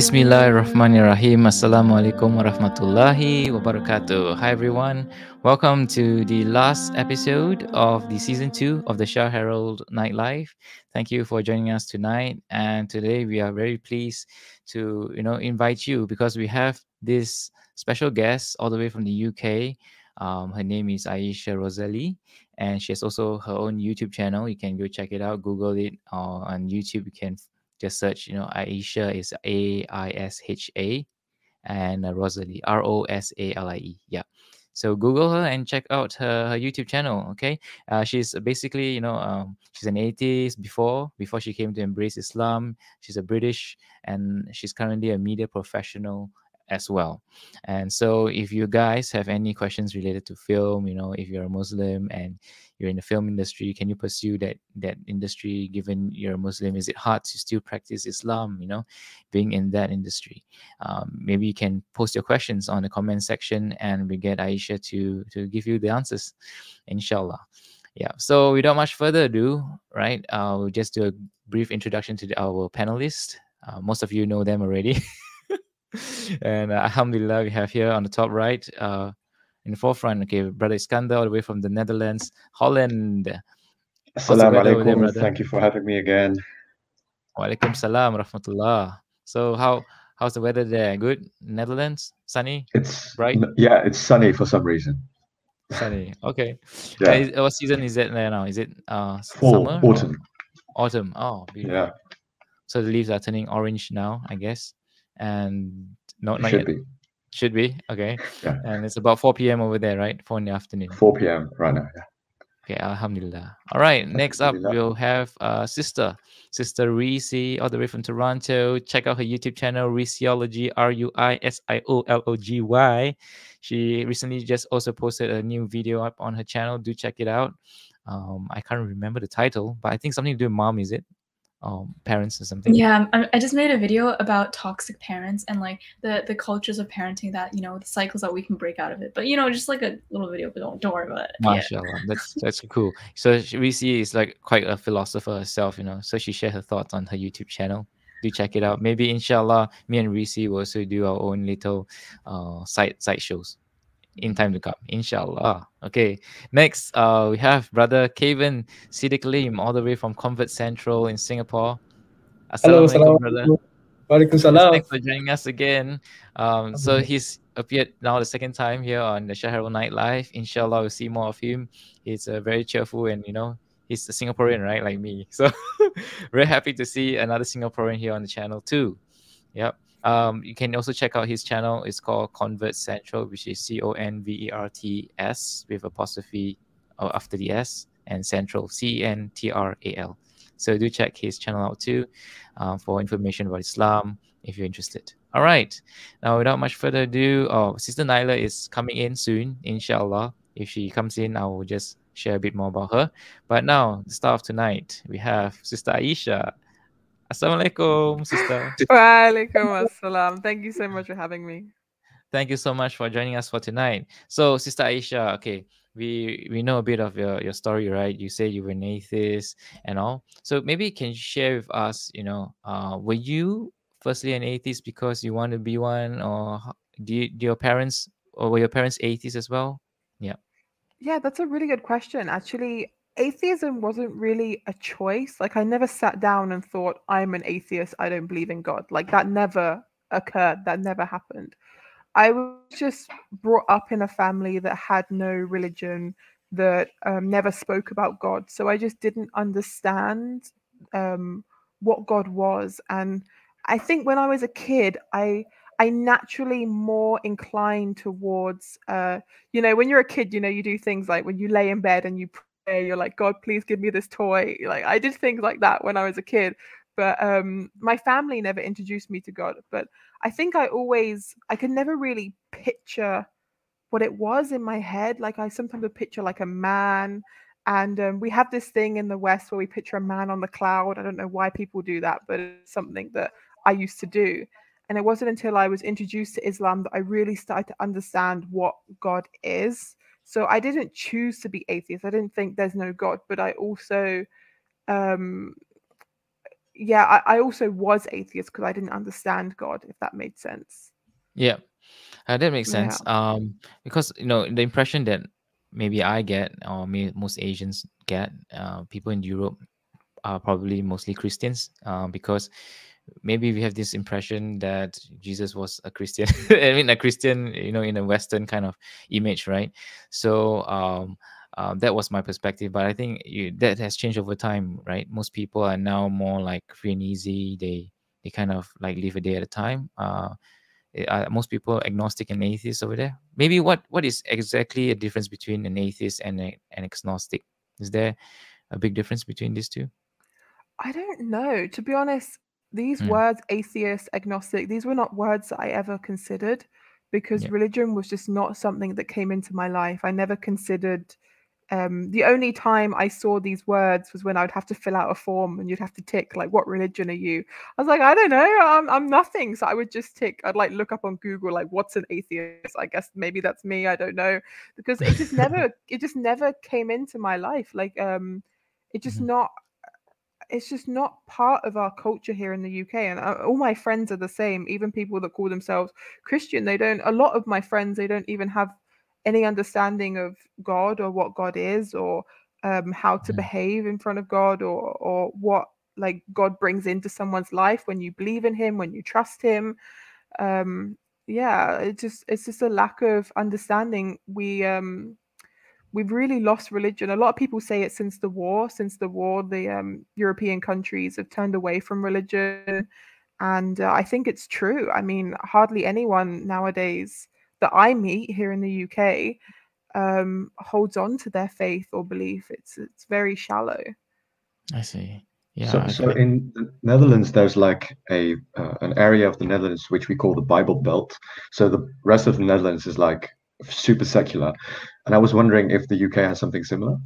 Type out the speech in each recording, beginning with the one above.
Bismillahirrahmanirrahim. Assalamualaikum warahmatullahi wabarakatuh. Hi everyone. Welcome to the last episode of the season two of the Shah Herald Nightlife. Thank you for joining us tonight. And today we are very pleased to, you know, invite you because we have this special guest all the way from the UK. Um, her name is Aisha Rosalie, and she has also her own YouTube channel. You can go check it out, Google it, or on YouTube you can just search, you know, Aisha is A I S H A and uh, Rosalie, R O S A L I E. Yeah. So Google her and check out her, her YouTube channel. Okay, uh, she's basically you know um, she's an atheist before before she came to embrace Islam. She's a British and she's currently a media professional as well. And so, if you guys have any questions related to film, you know, if you're a Muslim and you're in the film industry, can you pursue that that industry given you're a Muslim? Is it hard to still practice Islam? You know, being in that industry, um, maybe you can post your questions on the comment section, and we get Aisha to to give you the answers, inshallah. Yeah. So without much further ado, right? Uh, we'll just do a brief introduction to the, our panelists. Uh, most of you know them already. and uh, Alhamdulillah, we have here on the top right, uh, in the forefront, okay, Brother Iskandar, all the way from the Netherlands, Holland. Assalamu alaikum. Thank you for having me again. Walaikum salam, rahmatullah. So, how how's the weather there? Good? Netherlands? Sunny? It's bright? Yeah, it's sunny for some reason. Sunny. Okay. Yeah. Uh, what season is it there now? Is it uh Fall, summer? Autumn. Autumn. Oh, beautiful. Yeah. So the leaves are turning orange now, I guess and not, not yet. be. Should be okay. Yeah. And it's about 4 p.m. over there, right? 4 in the afternoon. 4 p.m. right now. Yeah. Okay, Alhamdulillah. All right, next up we'll have uh sister, sister Reese, all the way from Toronto. Check out her YouTube channel, Ruisiology, R U I S I O L O G Y. She recently just also posted a new video up on her channel. Do check it out. Um, I can't remember the title, but I think something to do with mom, is it? Um, parents or something. Yeah, I, I just made a video about toxic parents and like the the cultures of parenting that you know the cycles that we can break out of it. But you know, just like a little video, but don't don't worry about it. Yeah. That's that's cool. So Reese is like quite a philosopher herself, you know. So she shared her thoughts on her YouTube channel. Do check it out. Maybe inshallah, me and Reese will also do our own little uh side side shows in time to come. Inshallah. Okay. Next, uh we have brother Kevin Siddiq Lim, all the way from Convert Central in Singapore. Hello, Assalamualaikum, brother. Walaikum salam. Thanks for joining us again. Um, so he's appeared now the second time here on the Shah Herald Night Live. Inshallah, we'll see more of him. He's uh, very cheerful and you know he's a Singaporean, right, like me. So very happy to see another Singaporean here on the channel too. Yep. Um, you can also check out his channel. It's called Convert Central, which is C O N V E R T S with apostrophe uh, after the S and Central C N T R A L. So do check his channel out too uh, for information about Islam if you're interested. All right. Now, without much further ado, oh, Sister Nyla is coming in soon, inshallah. If she comes in, I will just share a bit more about her. But now, the star of tonight, we have Sister Aisha. Assalamualaikum, sister. Walaikum assalam. Thank you so much for having me. Thank you so much for joining us for tonight. So, Sister Aisha, okay, we we know a bit of your, your story, right? You say you were an atheist and all. So maybe can you share with us, you know, uh, were you firstly an atheist because you want to be one, or do, you, do your parents or were your parents atheists as well? Yeah. Yeah, that's a really good question. Actually, atheism wasn't really a choice. Like, I never sat down and thought, I'm an atheist. I don't believe in God. Like, that never occurred. That never happened. I was just brought up in a family that had no religion, that um, never spoke about God. So I just didn't understand um, what God was. And I think when I was a kid, I I naturally more inclined towards, uh, you know, when you're a kid, you know, you do things like when you lay in bed and you you're like, God, please give me this toy. Like I did things like that when I was a kid. But um, my family never introduced me to God. But I think I always, I could never really picture what it was in my head. Like I sometimes would picture like a man. And um, we have this thing in the West where we picture a man on the cloud. I don't know why people do that, but it's something that I used to do. And it wasn't until I was introduced to Islam that I really started to understand what God is. So I didn't choose to be atheist. I didn't think there's no God, but I also um, yeah, I, I also was atheist because I didn't understand God, if that made sense. Yeah, uh, that makes sense. Yeah. Um, because you know the impression that maybe I get, or may, most Asians get, uh, people in Europe are probably mostly Christians, uh, because maybe we have this impression that Jesus was a Christian. I mean, a Christian, you know, in a Western kind of image, right? So um, um, that was my perspective. But I think you, that has changed over time, right? Most people are now more like free and easy. They they kind of like live a day at a time. Uh, uh, most people agnostic and atheist over there. Maybe what what is exactly a difference between an atheist and a, an agnostic? Is there a big difference between these two? I don't know. To be honest, these mm. words, atheist, agnostic, these were not words that I ever considered because religion was just not something that came into my life. I never considered um, the only time I saw these words was when I would have to fill out a form and you'd have to tick like, "What religion are you?" I was like, "I don't know, I'm I'm nothing." So I would just tick. I'd like look up on Google like, "What's an atheist?" I guess maybe that's me. I don't know because it just never it just never came into my life. Like, um, it just mm-hmm. not. It's just not part of our culture here in the UK, and uh, all my friends are the same. Even people that call themselves Christian, they don't. A lot of my friends, they don't even have any understanding of God or what God is or um, how to mm. behave in front of God or or what like God brings into someone's life when you believe in Him, when you trust Him. Um, yeah, it just it's just a lack of understanding. We um, we've really lost religion. A lot of people say it since the war. Since the war, the um, European countries have turned away from religion, and uh, I think it's true. I mean, hardly anyone nowadays that I meet here in the UK um, holds on to their faith or belief. It's it's very shallow. I see. Yeah. So, so in the Netherlands, there's like a uh, an area of the Netherlands which we call the Bible Belt. So the rest of the Netherlands is like super secular, and I was wondering if the UK has something similar.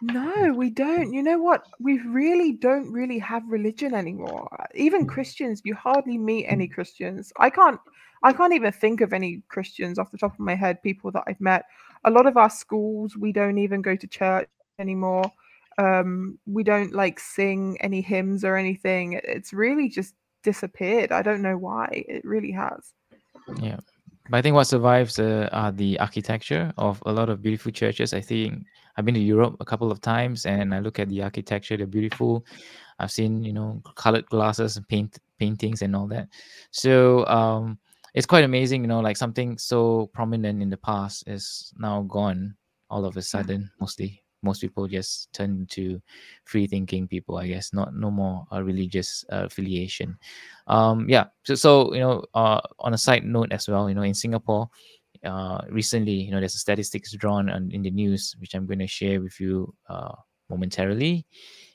No, we don't. You know what? We really don't really have religion anymore. Even Christians, you hardly meet any Christians. I can't I can't even think of any Christians off the top of my head, people that I've met. A lot of our schools, we don't even go to church anymore. Um, we don't like sing any hymns or anything. It's really just disappeared. I don't know why. It really has. Yeah. But I think what survives uh, are the architecture of a lot of beautiful churches. I think I've been to Europe a couple of times and I look at the architecture, they're beautiful. I've seen, you know, colored glasses and paint paintings and all that. So um it's quite amazing, you know, like something so prominent in the past is now gone all of a sudden. Mostly, most people just turn to free thinking people, I guess. Not no more uh, religious uh, affiliation. Um, yeah. So, so you know, uh, on a side note as well, you know, in Singapore, uh, recently, you know, there's a statistics drawn on, in the news, which I'm going to share with you uh, momentarily.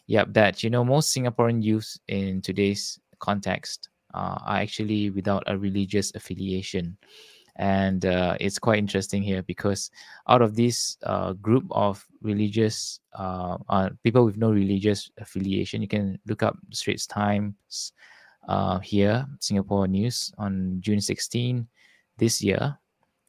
Yep, that you know, most Singaporean youth in today's context uh, are actually without a religious affiliation. And uh, it's quite interesting here because out of this uh, group of religious uh, uh, people with no religious affiliation, you can look up Straits Times uh, here, Singapore News on June 16 this year,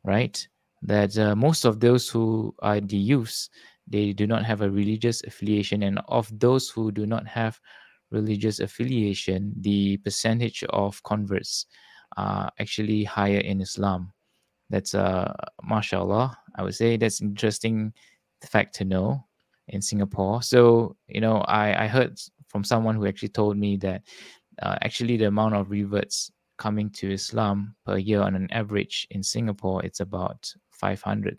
right? That most of those who are the youths, they do not have a religious affiliation, and of those who do not have religious affiliation, the percentage of converts are actually higher in Islam. That's uh, mashallah. I would say that's interesting fact to know in Singapore. So you know, I I heard from someone who actually told me that uh, actually the amount of reverts coming to Islam per year on an average in Singapore, it's about 500,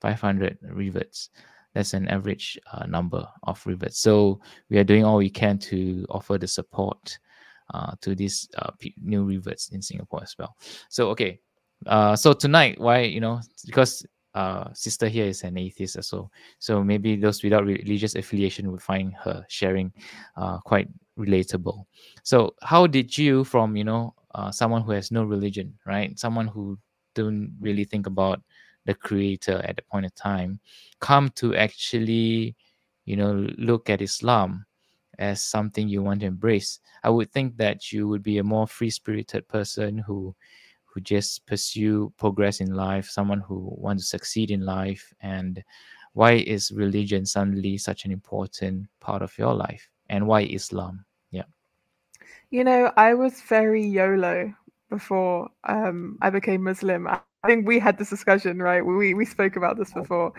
500 reverts that's an average uh, number of reverts. So we are doing all we can to offer the support uh, to these uh, new reverts in Singapore as well. So okay, uh, so tonight, why you know because uh, sister here is an atheist also, so maybe those without religious affiliation would find her sharing uh, quite relatable. So how did you, from you know someone who has no religion, right, someone who don't really think about the creator at the point of time come to actually you know look at islam as something you want to embrace i would think that you would be a more free spirited person who who just pursue progress in life someone who wants to succeed in life and why is religion suddenly such an important part of your life and why islam yeah You know, I was very YOLO before um, I became Muslim. I think we had this discussion, right? We we spoke about this before.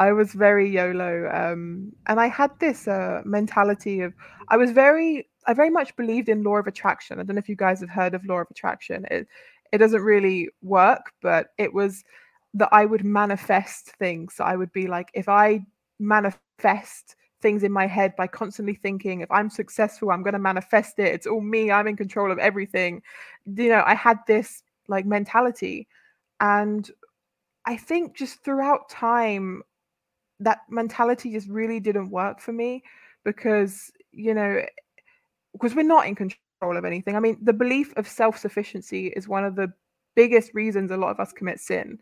I was very YOLO, um, and I had this uh, mentality of I was very I very much believed in law of attraction. I don't know if you guys have heard of law of attraction. It it doesn't really work, but it was that I would manifest things. So I would be like, if I manifest things in my head by constantly thinking if i'm successful i'm going to manifest it. It's all me. I'm in control of everything. You know i had this like mentality. And i think just throughout time that mentality just really didn't work for me because you know because we're not in control of anything. I mean the belief of self-sufficiency is one of the biggest reasons a lot of us commit sin.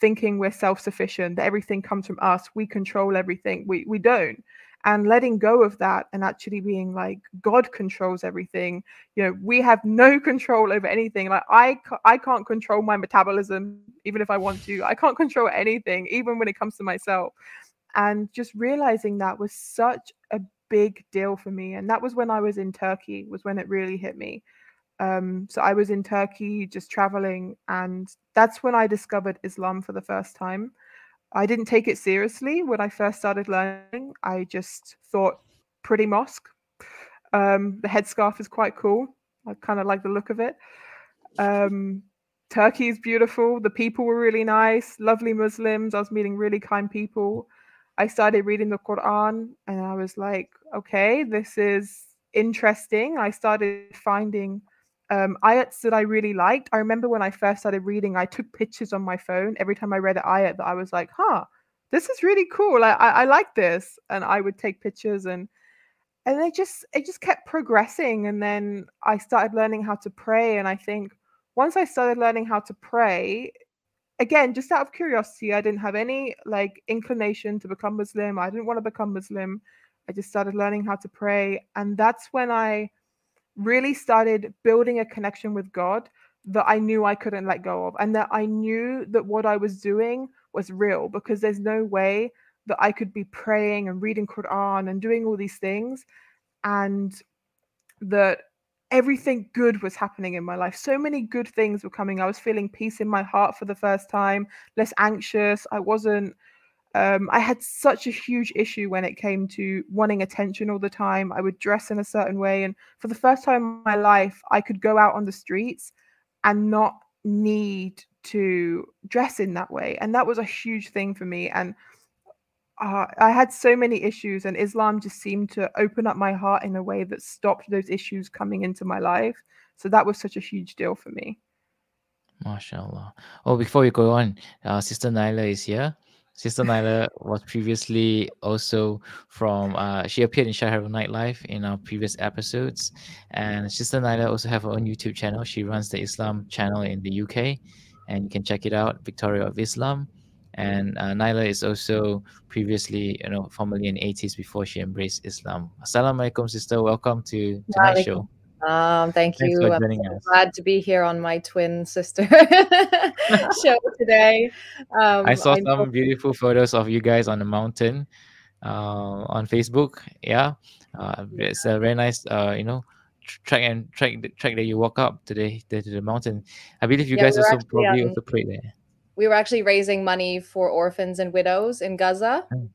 Thinking we're self-sufficient that everything comes from us we control everything we we don't. And letting go of that and actually being like god controls everything. You know we have no control over anything. Like i i can't control my metabolism even if i want to. I can't control anything even when it comes to myself. And just realizing that was such a big deal for me and that was when i was in turkey was when it really hit me um, so I was in Turkey just traveling, and that's when I discovered Islam for the first time. I didn't take it seriously when I first started learning. I just thought pretty mosque. Um, the headscarf is quite cool. I kind of like the look of it. Um, Turkey is beautiful. The people were really nice, lovely Muslims. I was meeting really kind people. I started reading the Quran and I was like, okay, this is interesting. I started finding um, ayats that I really liked. I remember when I first started reading, I took pictures on my phone every time I read an ayat that I was like, huh, this is really cool. I, I, I like this. And I would take pictures and and it just it just kept progressing. And then I started learning how to pray. And I think once I started learning how to pray, again, just out of curiosity, I didn't have any like inclination to become Muslim. I didn't want to become Muslim. I just started learning how to pray. And that's when I really started building a connection with God that I knew I couldn't let go of, and that I knew that what I was doing was real because there's no way that I could be praying and reading Quran and doing all these things, and that everything good was happening in my life. So many good things were coming. I was feeling peace in my heart for the first time, less anxious. I wasn't um, I had such a huge issue when it came to wanting attention all the time. I would dress in a certain way. And for the first time in my life, I could go out on the streets and not need to dress in that way. And that was a huge thing for me. And uh, I had so many issues, and Islam just seemed to open up my heart in a way that stopped those issues coming into my life. So that was such a huge deal for me. MashaAllah. Oh, before we go on, uh, Sister Naila is here. Sister Nyla was previously also from, uh, she appeared in Shah Herald Nightlife in our previous episodes. And Sister Nyla also have her own YouTube channel. She runs the Islam channel in the UK and you can check it out, Victoria of Islam. And uh, Nyla is also previously, you know, formerly in 80s before she embraced Islam. Assalamualaikum, sister. Welcome to tonight's show. Um, thank Thanks you. I'm so glad to be here on my twin sister show today. Um, I saw I some beautiful photos of you guys on the mountain uh, on Facebook. Yeah, uh, it's a very nice, uh, you know, track and track track that you walk up today to the mountain. I believe you yeah, guys also probably um, also pray there. We were actually raising money for orphans and widows in Gaza. Oh.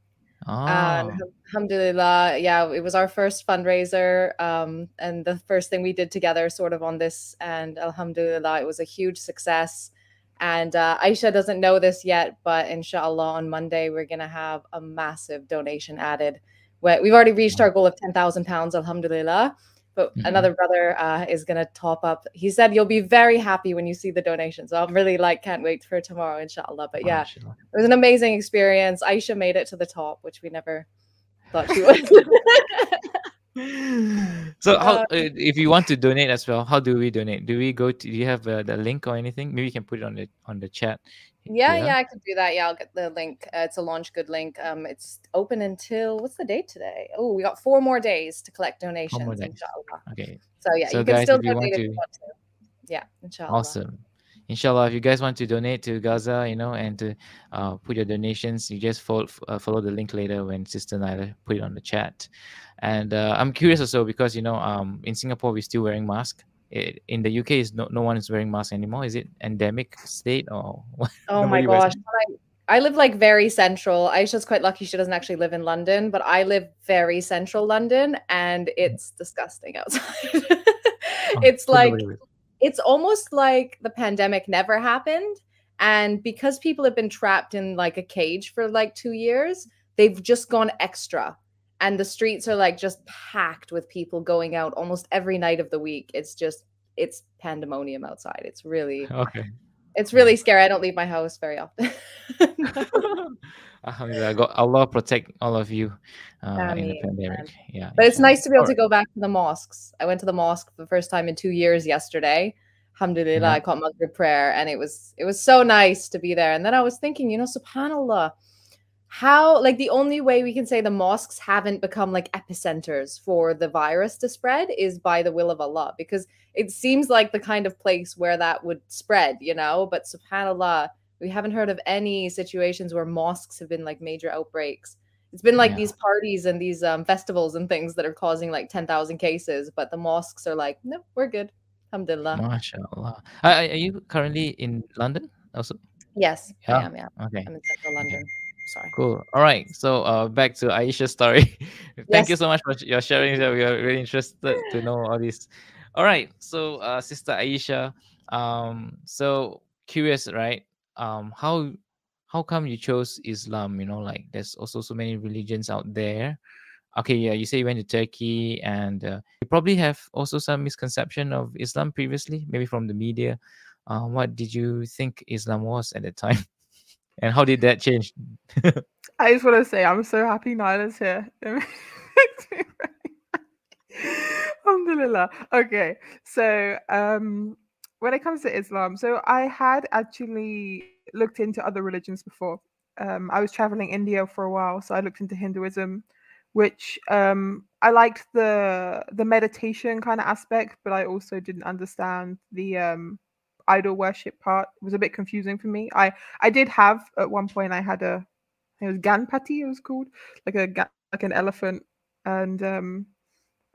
And ah. alhamdulillah, yeah, it was our first fundraiser um, and the first thing we did together, sort of on this. And alhamdulillah, it was a huge success. And uh, Aisha doesn't know this yet, but inshallah, on Monday, we're going to have a massive donation added. We've already reached our goal of 10,000 pounds, alhamdulillah but mm-hmm. another brother uh, is going to top up. He said you'll be very happy when you see the donation. So I'm really like can't wait for tomorrow, inshallah. But yeah, it was an amazing experience. Aisha made it to the top, which we never thought she would. so how uh, uh, if you want to donate as well how do we donate do we go to do you have uh, the link or anything maybe you can put it on the on the chat yeah, yeah, yeah, I could do that. Yeah, I'll get the link. Uh, it's a LaunchGood link. Um, it's open until what's the date today? Oh, we got four more days to collect donations. Inshallah. Okay. So yeah, so you guys, can still donate if you want to. Yeah, inshallah. Awesome. inshallah, if you guys want to donate to Gaza, you know, and to uh, put your donations, you just follow uh, follow the link later when Sister Nyla put it on the chat. And uh, I'm curious also because you know, um, in Singapore we're still wearing masks. In the UK, is no no one is wearing masks anymore. Is it endemic state or? Oh my gosh. I live like very central. Aisha's quite lucky she doesn't actually live in London, but I live very central London and mm-hmm. it's disgusting outside. Oh, it's like it's almost like the pandemic never happened and because people have been trapped in like a cage for like 2 years, they've just gone extra and the streets are like just packed with people going out almost every night of the week. It's just it's pandemonium outside. It's really Okay it's really scary. I don't leave my house very often. Allah protect all of you uh, in the pandemic. Yeah, but it's nice to be able to go back to the mosques. I went to the mosque for the first time in two years yesterday. Alhamdulillah, mm-hmm. I caught Maghrib prayer, and it was it was so nice to be there. And then I was thinking, you know, Subhanallah, how like the only way we can say the mosques haven't become like epicenters for the virus to spread is by the will of Allah because it seems like the kind of place where that would spread, you know, but subhanallah, we haven't heard of any situations where mosques have been like major outbreaks. It's been like yeah. these parties and these um, festivals and things that are causing like 10,000 cases, but the mosques are like, no, we're good. Alhamdulillah. MashaAllah. Are, are you currently in London also? Yes, yeah. I am. Yeah. Okay. I'm in central London. Okay. Sorry. Cool. All right. So uh, back to Aisha's story. Thank yes. you so much for your sharing. We are really interested to know all this. All right. So uh, Sister Aisha, um, so curious, right? Um, how how come you chose Islam? You know, like there's also so many religions out there. Okay, yeah, you say you went to Turkey, and uh, you probably have also some misconception of Islam previously, maybe from the media. Uh, what did you think Islam was at the time? And how did that change? I just want to say I'm so happy Nyla's here. Alhamdulillah. Okay, so um, when it comes to Islam, so I had actually looked into other religions before. Um, I was traveling India for a while, so I looked into Hinduism, which um, I liked the the meditation kind of aspect, but I also didn't understand the um, idol worship part was a bit confusing for me. I I did have at one point I had a it was Ganpati it was called like a like an elephant. And um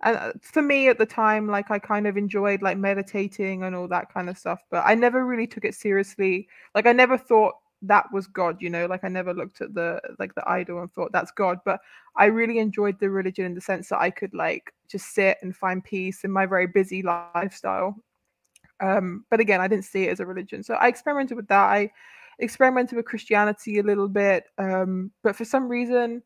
and uh, for me at the time like I kind of enjoyed like meditating and all that kind of stuff but I never really took it seriously. Like I never thought that was God you know? Like I never looked at the like the idol and thought that's God but I really enjoyed the religion in the sense that I could like just sit and find peace in my very busy lifestyle um, but again, I didn't see it as a religion. So I experimented with that. I experimented with Christianity a little bit. Um, but for some reason,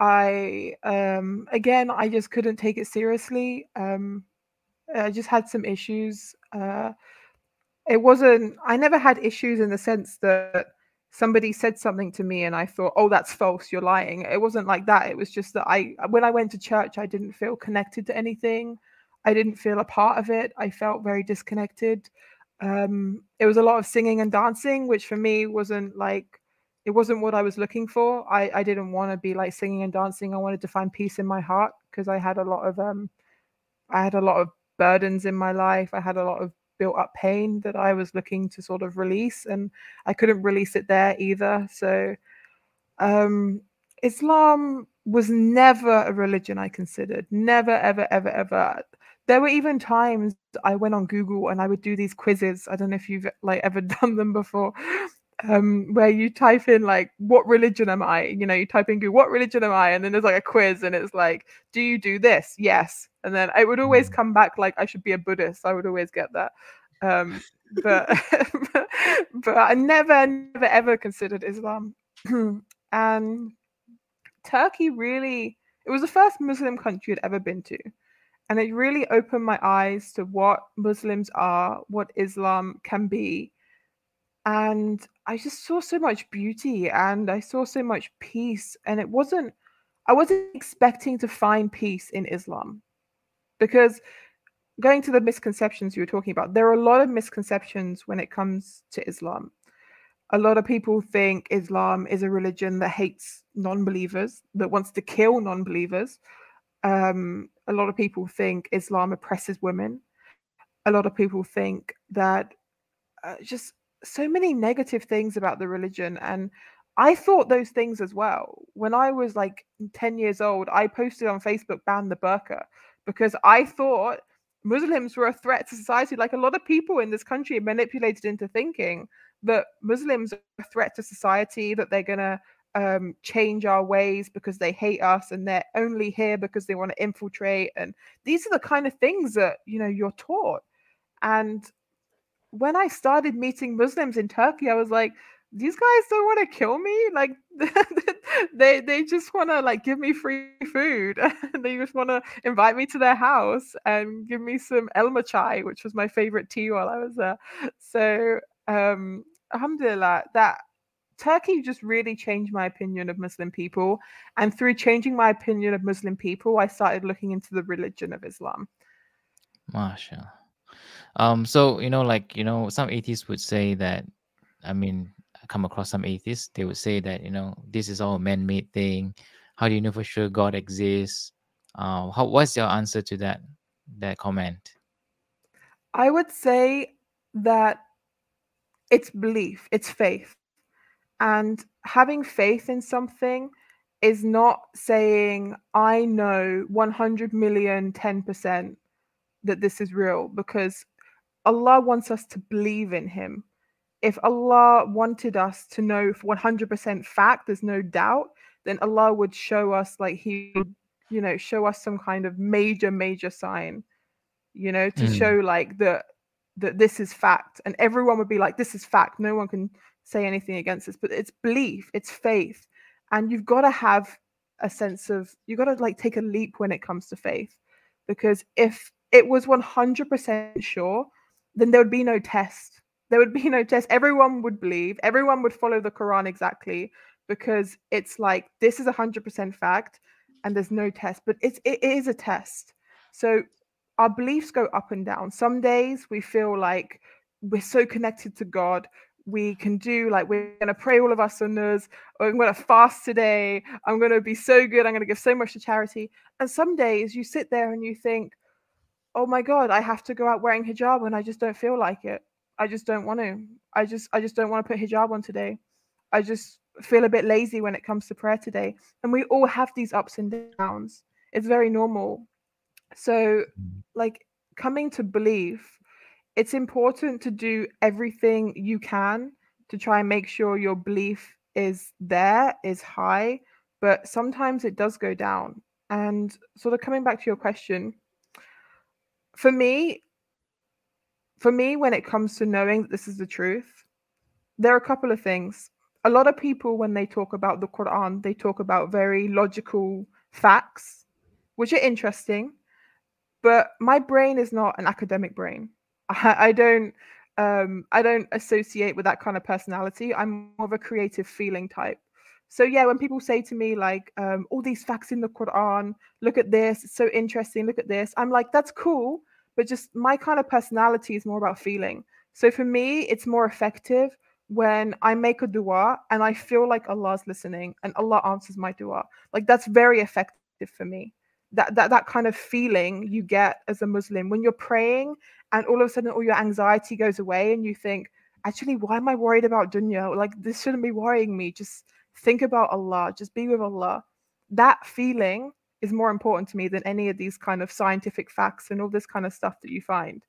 I, um, again, I just couldn't take it seriously. Um, I just had some issues. Uh, it wasn't, I never had issues in the sense that somebody said something to me and I thought, oh, that's false, you're lying. It wasn't like that. It was just that I, when I went to church, I didn't feel connected to anything. I didn't feel a part of it. I felt very disconnected. Um, it was a lot of singing and dancing, which for me wasn't like it wasn't what I was looking for. I, I didn't want to be like singing and dancing. I wanted to find peace in my heart because I had a lot of um I had a lot of burdens in my life. I had a lot of built up pain that I was looking to sort of release and I couldn't release it there either. So um Islam was never a religion I considered. Never, ever, ever, ever there were even times I went on Google and I would do these quizzes. I don't know if you've like ever done them before. Um, where you type in like what religion am I? You know, you type in Google, what religion am I? And then there's like a quiz and it's like, do you do this? Yes. And then it would always mm. come back like I should be a Buddhist. I would always get that. Um, but but I never, never ever considered Islam. and Turkey really it was the first Muslim country I'd ever been to and it really opened my eyes to what Muslims are, what Islam can be. And I just saw so much beauty and I saw so much peace. And it wasn't, I wasn't expecting to find peace in Islam because going to the misconceptions you were talking about, there are a lot of misconceptions when it comes to Islam. A lot of people think Islam is a religion that hates non believers, that wants to kill non believers. Um, a lot of people think Islam oppresses women. A lot of people think that uh, just so many negative things about the religion and I thought those things as well. When I was like 10 years old, I posted on Facebook ban the burqa because I thought Muslims were a threat to society. Like a lot of people in this country are manipulated into thinking that Muslims are a threat to society, that they're going to um, change our ways because they hate us and they're only here because they want to infiltrate. And these are the kind of things that, you know, you're taught. And when I started meeting Muslims in Turkey, I was like, these guys don't want to kill me like they they just want to like give me free food they just want to invite me to their house and give me some elma chai which was my favorite tea while i was there so um alhamdulillah that turkey just really changed my opinion of muslim people and through changing my opinion of muslim people i started looking into the religion of islam masha um so you know like you know some atheists would say that i mean I come across some atheists, they would say that you know this is all a man-made thing. How do you know for sure God exists? Uh, how what's your answer to that that comment? I would say that it's belief, it's faith, and having faith in something is not saying I know 100 million 10% that this is real because Allah wants us to believe in him if Allah wanted us to know 100% fact, there's no doubt, then Allah would show us, like, He would, you know, show us some kind of major, major sign, you know, to mm. show, like, that that this is fact. And everyone would be like, this is fact. No one can say anything against this. But it's belief, it's faith. And you've got to have a sense of, you've got to, like, take a leap when it comes to faith. Because if it was 100% sure, then there would be no test there would be no test. Everyone would believe, everyone would follow the Quran exactly because it's like this is a hundred percent fact and there's no test, but it's it is a test. So our beliefs go up and down. Some days we feel like we're so connected to God. We can do like we're gonna pray all of our sunnahs, or I'm gonna fast today, I'm gonna be so good, I'm gonna give so much to charity. And some days you sit there and you think, Oh my god, I have to go out wearing hijab and I just don't feel like it I just don't want to. I just I just don't want to put hijab on today. I just feel a bit lazy when it comes to prayer today. And we all have these ups and downs. It's very normal. So mm. like coming to believe, it's important to do everything you can to try and make sure your belief is there, is high, but sometimes it does go down. And sort of coming back to your question, for me, for me, when it comes to knowing that this is the truth, there are a couple of things. A lot of people, when they talk about the Quran, they talk about very logical facts, which are interesting. But my brain is not an academic brain. I, I don't um, I don't associate with that kind of personality. I'm more of a creative feeling type. So yeah, when people say to me like, um, all these facts in the Quran, look at this, it's so interesting, look at this, I'm like, that's cool, but just my kind of personality is more about feeling. So for me, it's more effective when I make a dua and I feel like Allah's listening and Allah answers my dua. Like that's very effective for me. That that that kind of feeling you get as a Muslim when you're praying and all of a sudden all your anxiety goes away and you think, actually, why am I worried about dunya? Like this shouldn't be worrying me. Just think about Allah. Just be with Allah. That feeling is more important to me than any of these kind of scientific facts and all this kind of stuff that you find.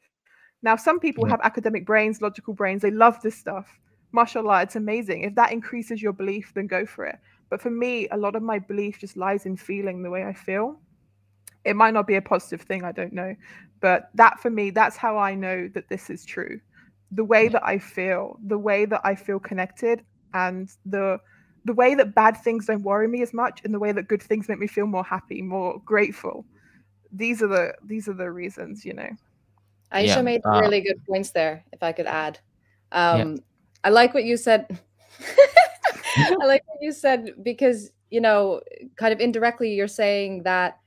Now, some people yeah. have academic brains, logical brains, they love this stuff. Mashallah, it's amazing. If that increases your belief, then go for it. But for me, a lot of my belief just lies in feeling the way I feel. It might not be a positive thing, I don't know. But that for me, that's how I know that this is true. The way that I feel, the way that I feel connected, and the the way that bad things don't worry me as much and the way that good things make me feel more happy more grateful these are the these are the reasons you know aisha yeah. made uh, really good points there if i could add um yeah. i like what you said i like what you said because you know kind of indirectly you're saying that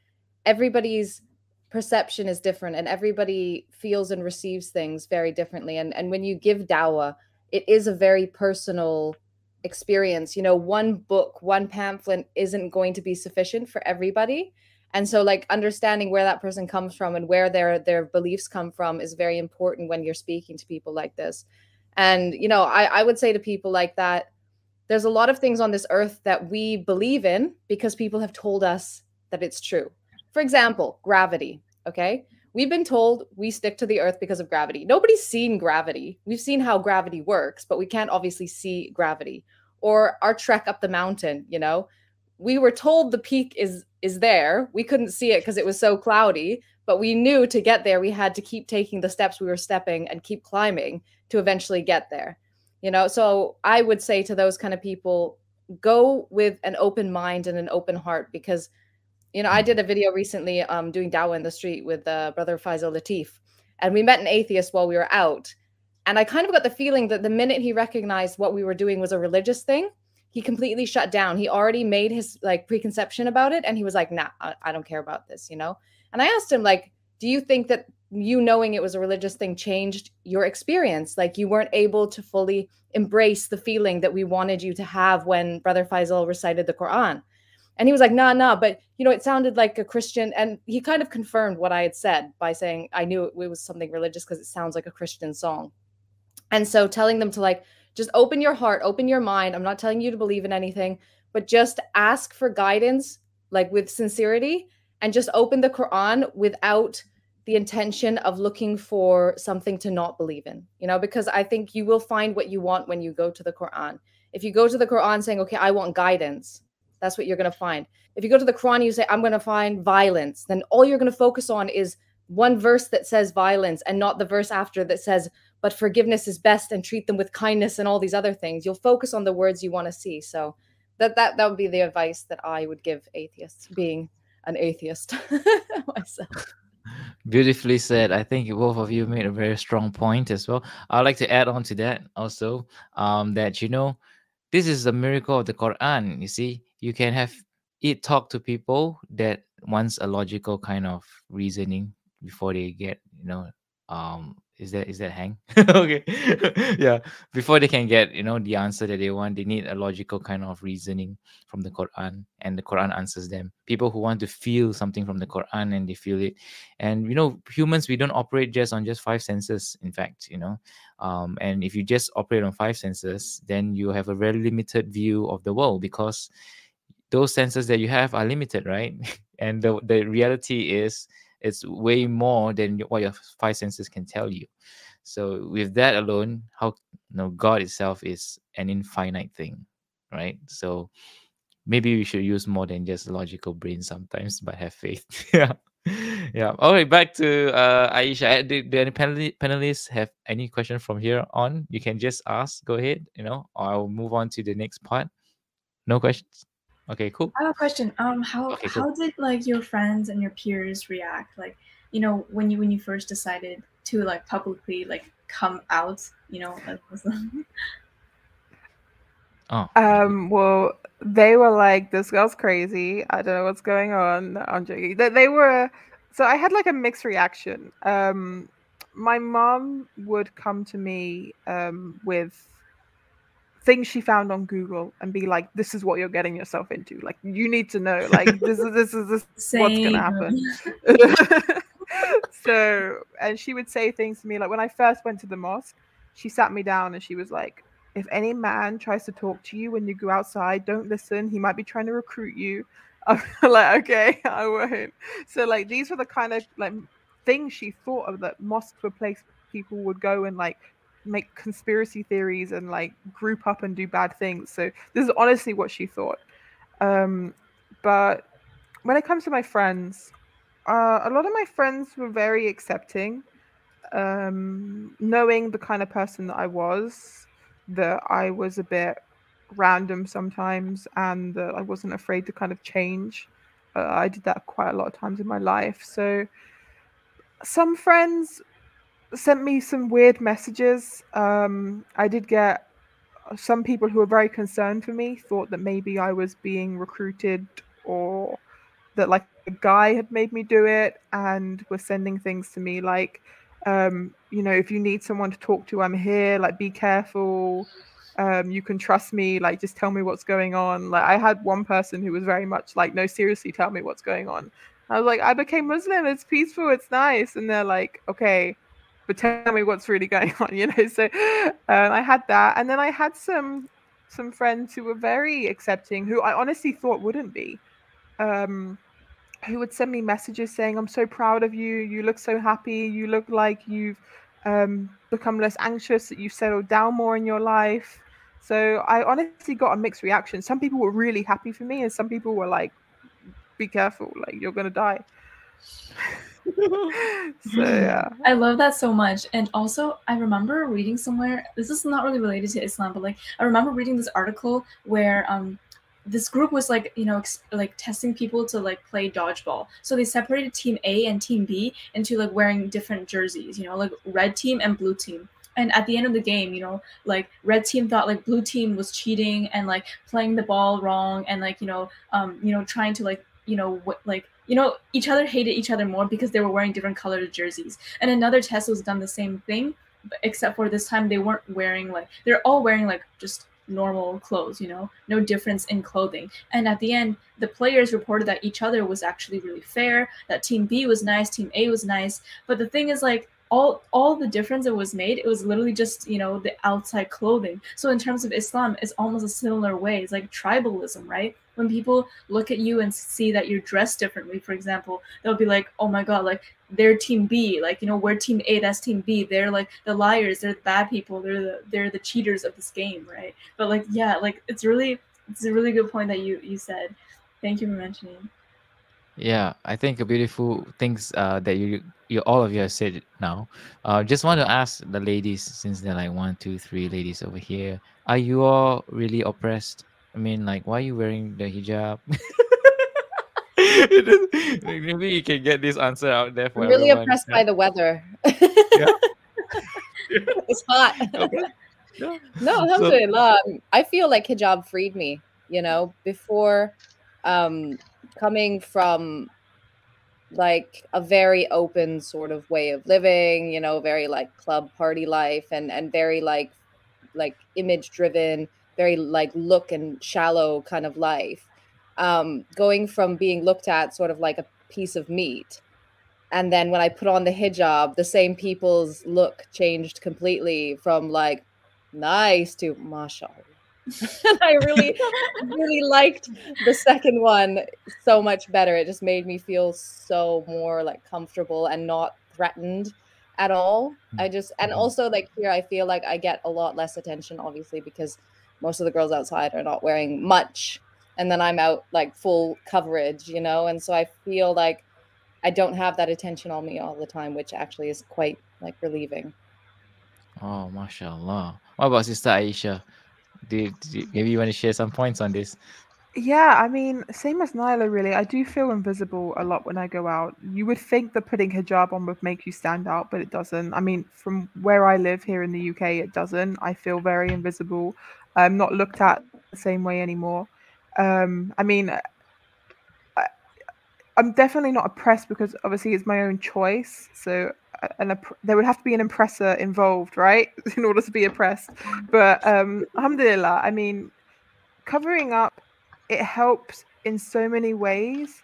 everybody's perception is different and everybody feels and receives things very differently. And and when you give dawah it is a very personal experience. You know one book one pamphlet isn't going to be sufficient for everybody. And so like understanding where that person comes from and where their their beliefs come from is very important when you're speaking to people like this. And, you know, I, I would say to people like that, there's a lot of things on this earth that we believe in because people have told us that it's true. For example, gravity. Okay. We've been told we stick to the earth because of gravity. Nobody's seen gravity. We've seen how gravity works, but we can't obviously see gravity. Or our trek up the mountain, you know, we were told the peak is is there. We couldn't see it because it was so cloudy, but we knew to get there we had to keep taking the steps we were stepping and keep climbing to eventually get there you know so i would say to those kind of people go with an open mind and an open heart because you know i did a video recently um doing dawah in the street with uh, brother faisal latif and we met an atheist while we were out and i kind of got the feeling that the minute he recognized what we were doing was a religious thing he completely shut down. He already made his like preconception about it and he was like nah I, I don't care about this you know? And i asked him like do you think that you knowing it was a religious thing changed your experience? Like you weren't able to fully embrace the feeling that we wanted you to have when brother faisal recited the quran and he was like nah nah. But you know it sounded like a christian and he kind of confirmed what i had said by saying i knew it, was something religious because it sounds like a christian song. And so telling them to like just open your heart open your mind. I'm not telling you to believe in anything but just ask for guidance like with sincerity and just open the quran without the intention of looking for something to not believe in, you know, because I think you will find what you want when you go to the Quran. If you go to the Quran saying, okay, I want guidance, that's what you're going to find. If you go to the Quran, you say, I'm going to find violence, then all you're going to focus on is one verse that says violence and not the verse after that says, but forgiveness is best and treat them with kindness and all these other things. You'll focus on the words you want to see. So that, that, that would be the advice that I would give atheists, being an atheist myself. Beautifully said. I think both of you made a very strong point as well. I'd like to add on to that also um, that, you know, this is the miracle of the Quran. You see, you can have it talk to people that wants a logical kind of reasoning before they get, you know, um, is that is that hang? Okay. Yeah. Before they can get you know the answer that they want they need a logical kind of reasoning from the quran and the quran answers them. People who want to feel something from the quran and they feel it. And you know humans we don't operate just on just five senses in fact you know. Um, and if you just operate on five senses then you have a very limited view of the world because those senses that you have are limited right? And the, the reality is it's way more than what your five senses can tell you. So with that alone how you know god itself is an infinite thing right? So maybe we should use more than just logical brain sometimes but have faith. Yeah. Yeah. All right back to uh aisha do, do any panelists have any question from here on? You can just ask. Go ahead you know i'll move on to the next part. No questions Okay, cool. I have a question. Um, how okay, cool. how did like your friends and your peers react? Like, you know, when you when you first decided to like publicly like come out, you know, Oh. Um. Well, they were like, "This girl's crazy. I don't know what's going on." I'm joking. They, they were. So I had like a mixed reaction. Um, my mom would come to me um with things she found on Google and be like, "This is what you're getting yourself into. Like, you need to know. Like, this is this is this Same. what's gonna happen." so, and she would say things to me like, when I first went to the mosque, she sat me down and she was like, "If any man tries to talk to you when you go outside, don't listen. He might be trying to recruit you." I'm like, "Okay, I won't." So, like, these were the kind of like things she thought of that mosques were place people would go and like make conspiracy theories and like group up and do bad things. So this is honestly what she thought. Um, but when it comes to my friends, uh, a lot of my friends were very accepting, um, knowing the kind of person that I was, that I was a bit random sometimes, and that I wasn't afraid to kind of change. Uh, I did that quite a lot of times in my life. So some friends sent me some weird messages. Um, I did get some people who were very concerned for me thought that maybe I was being recruited or that like a guy had made me do it and were sending things to me like um, you know if you need someone to talk to i'm here. Like be careful. Um, you can trust me. Like just tell me what's going on. Like i had one person who was very much like no seriously tell me what's going on. I was like i became muslim. It's peaceful. It's nice. And they're like okay but tell me what's really going on, you know. So um, I had that, and then I had some some friends who were very accepting, who I honestly thought wouldn't be, um, who would send me messages saying, "I'm so proud of you. You look so happy. You look like you've um, become less anxious. That you've settled down more in your life." So I honestly got a mixed reaction. Some people were really happy for me, and some people were like, "Be careful, like you're gonna die." So yeah. I love that so much. And also i remember reading somewhere this is not really related to islam but like i remember reading this article where um this group was like you know like testing people to like play dodgeball. So they separated team a and team b into like wearing different jerseys you know like red team and blue team. And at the end of the game you know like red team thought like blue team was cheating and like playing the ball wrong and like you know um you know trying to like you know what like you know, each other hated each other more because they were wearing different colored jerseys. And another test was done the same thing, except for this time they weren't wearing like they're all wearing like just normal clothes, you know, no difference in clothing. And at the end, the players reported that each other was actually really fair, that team B was nice, team A was nice. But the thing is like all all the difference that was made it was literally just you know the outside clothing. So in terms of islam it's almost a similar way. It's like tribalism right? When people look at you and see that you're dressed differently for example they'll be like oh my god like they're team b. Like you know we're team a that's team b. They're like the liars. They're the bad people. They're the they're the cheaters of this game right? But like yeah like it's really it's a really good point that you you said. Thank you for mentioning. Yeah, I think a beautiful things uh, that you you all of you have said it now. Uh, just want to ask the ladies since they're like one, two, three ladies over here. Are you all really oppressed? I mean, like, why are you wearing the hijab? Maybe you can get this answer out there for I'm really everyone. oppressed by the weather. Yeah. it's hot. Okay. Yeah. No, alhamdulillah. I feel like hijab freed me, you know, before um coming from like a very open sort of way of living, you know, very like club party life and and very like like image driven, very like look and shallow kind of life. Um, going from being looked at sort of like a piece of meat. And then when I put on the hijab, the same people's look changed completely from like nice to mashallah and I really, really liked the second one so much better. It just made me feel so more like comfortable and not threatened at all. I just, and Mm-hmm. also like here, I feel like I get a lot less attention, obviously, because most of the girls outside are not wearing much. And then I'm out like full coverage, you know? And so I feel like I don't have that attention on me all the time, which actually is quite like relieving. Oh, mashallah. What about Sister Aisha? Do you, you- maybe you want to share some points on this? Yeah, I mean, same as Nyla, really. I do feel invisible a lot when I go out. You would think that putting hijab on would make you stand out, but it doesn't. I mean, from where I live here in the UK, it doesn't. I feel very invisible. I'm not looked at the same way anymore. Um, I mean, I, I'm definitely not oppressed because obviously it's my own choice. So, an there would have to be an oppressor involved, right, in order to be oppressed. But um, alhamdulillah, I mean, covering up it helps in so many ways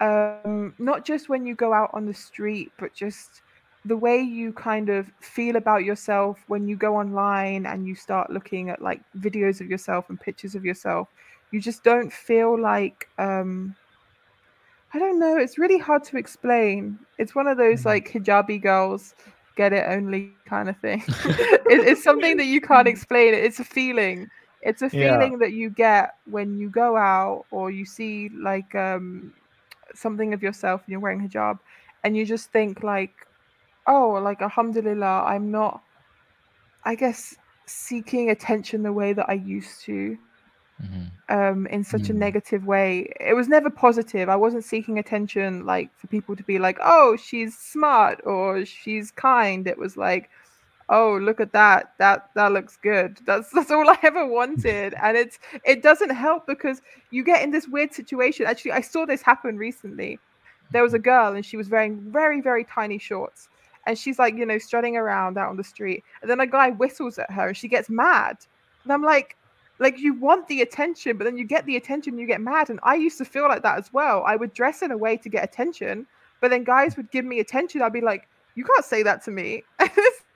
um not just when you go out on the street but just the way you kind of feel about yourself when you go online and you start looking at like videos of yourself and pictures of yourself you just don't feel like um i don't know it's really hard to explain. It's one of those like hijabi girls get it only kind of thing. It, it's something that you can't explain it's a feeling. It's a Yeah. feeling that you get when you go out or you see like um something of yourself and you're wearing hijab and you just think like oh like alhamdulillah i'm not i guess seeking attention the way that i used to Mhm. um in such a Mm. negative way. It was never positive. I wasn't seeking attention like for people to be like oh she's smart or she's kind. It was like oh look at that. That that looks good. That's that's all i ever wanted. And it's it doesn't help because you get in this weird situation. Actually i saw this happen recently. There was a girl and she was wearing very very tiny shorts and she's like you know strutting around out on the street. And then a guy whistles at her and she gets mad. And i'm like like you want the attention but then you get the attention you get mad. And i used to feel like that as well. I would dress in a way to get attention but then guys would give me attention. I'd be like You can't say that to me.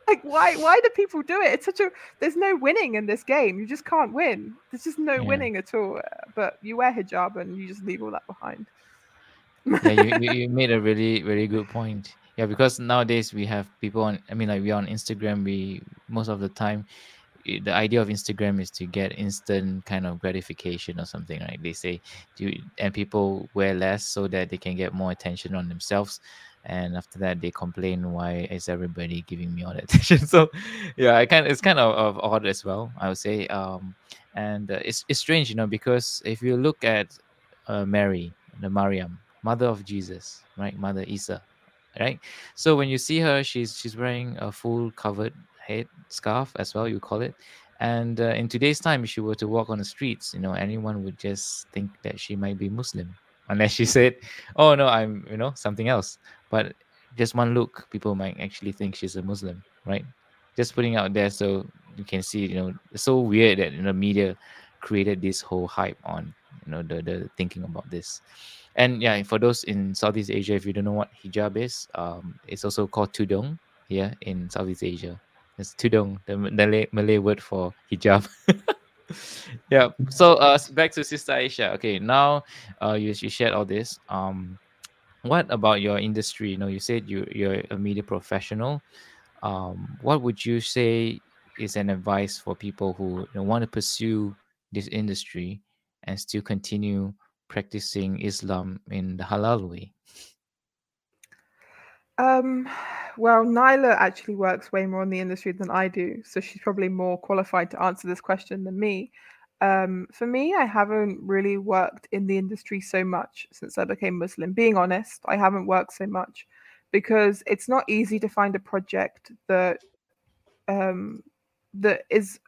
like why why do people do it? It's such a there's no winning in this game. You just can't win. There's just no yeah. winning at all. But you wear hijab and you just leave all that behind. Yeah you, you made a really really good point. Yeah because nowadays we have people on i mean like we're on instagram we most of the time the idea of instagram is to get instant kind of gratification or something right? They say do and people wear less so that they can get more attention on themselves and after that they complain why is everybody giving me all that attention? So yeah i kind it's kind of, of odd as well i would say um and uh, it's, it's strange you know because if you look at uh, mary the mariam mother of jesus right? Mother isa right? So when you see her she's she's wearing a full covered head scarf as well you call it. And uh, in today's time if she were to walk on the streets you know anyone would just think that she might be muslim. Unless she said oh no i'm you know something else. But just one look people might actually think she's a muslim right? Just putting out there so you can see you know it's so weird that you know media created this whole hype on you know the, the thinking about this. And yeah for those in southeast asia if you don't know what hijab is um it's also called tudung here in southeast asia it's tudung the malay, malay word for hijab. Yeah so uh back to sister aisha. Okay now uh you, you shared all this um what about your industry? You know you said you you're a media professional. Um, what would you say is an advice for people who you know, want to pursue this industry and still continue practicing islam in the halal way um well nyla actually works way more in the industry than i do so she's probably more qualified to answer this question than me um, for me, I haven't really worked in the industry so much since I became Muslim. Being honest, I haven't worked so much because it's not easy to find a project that um, that is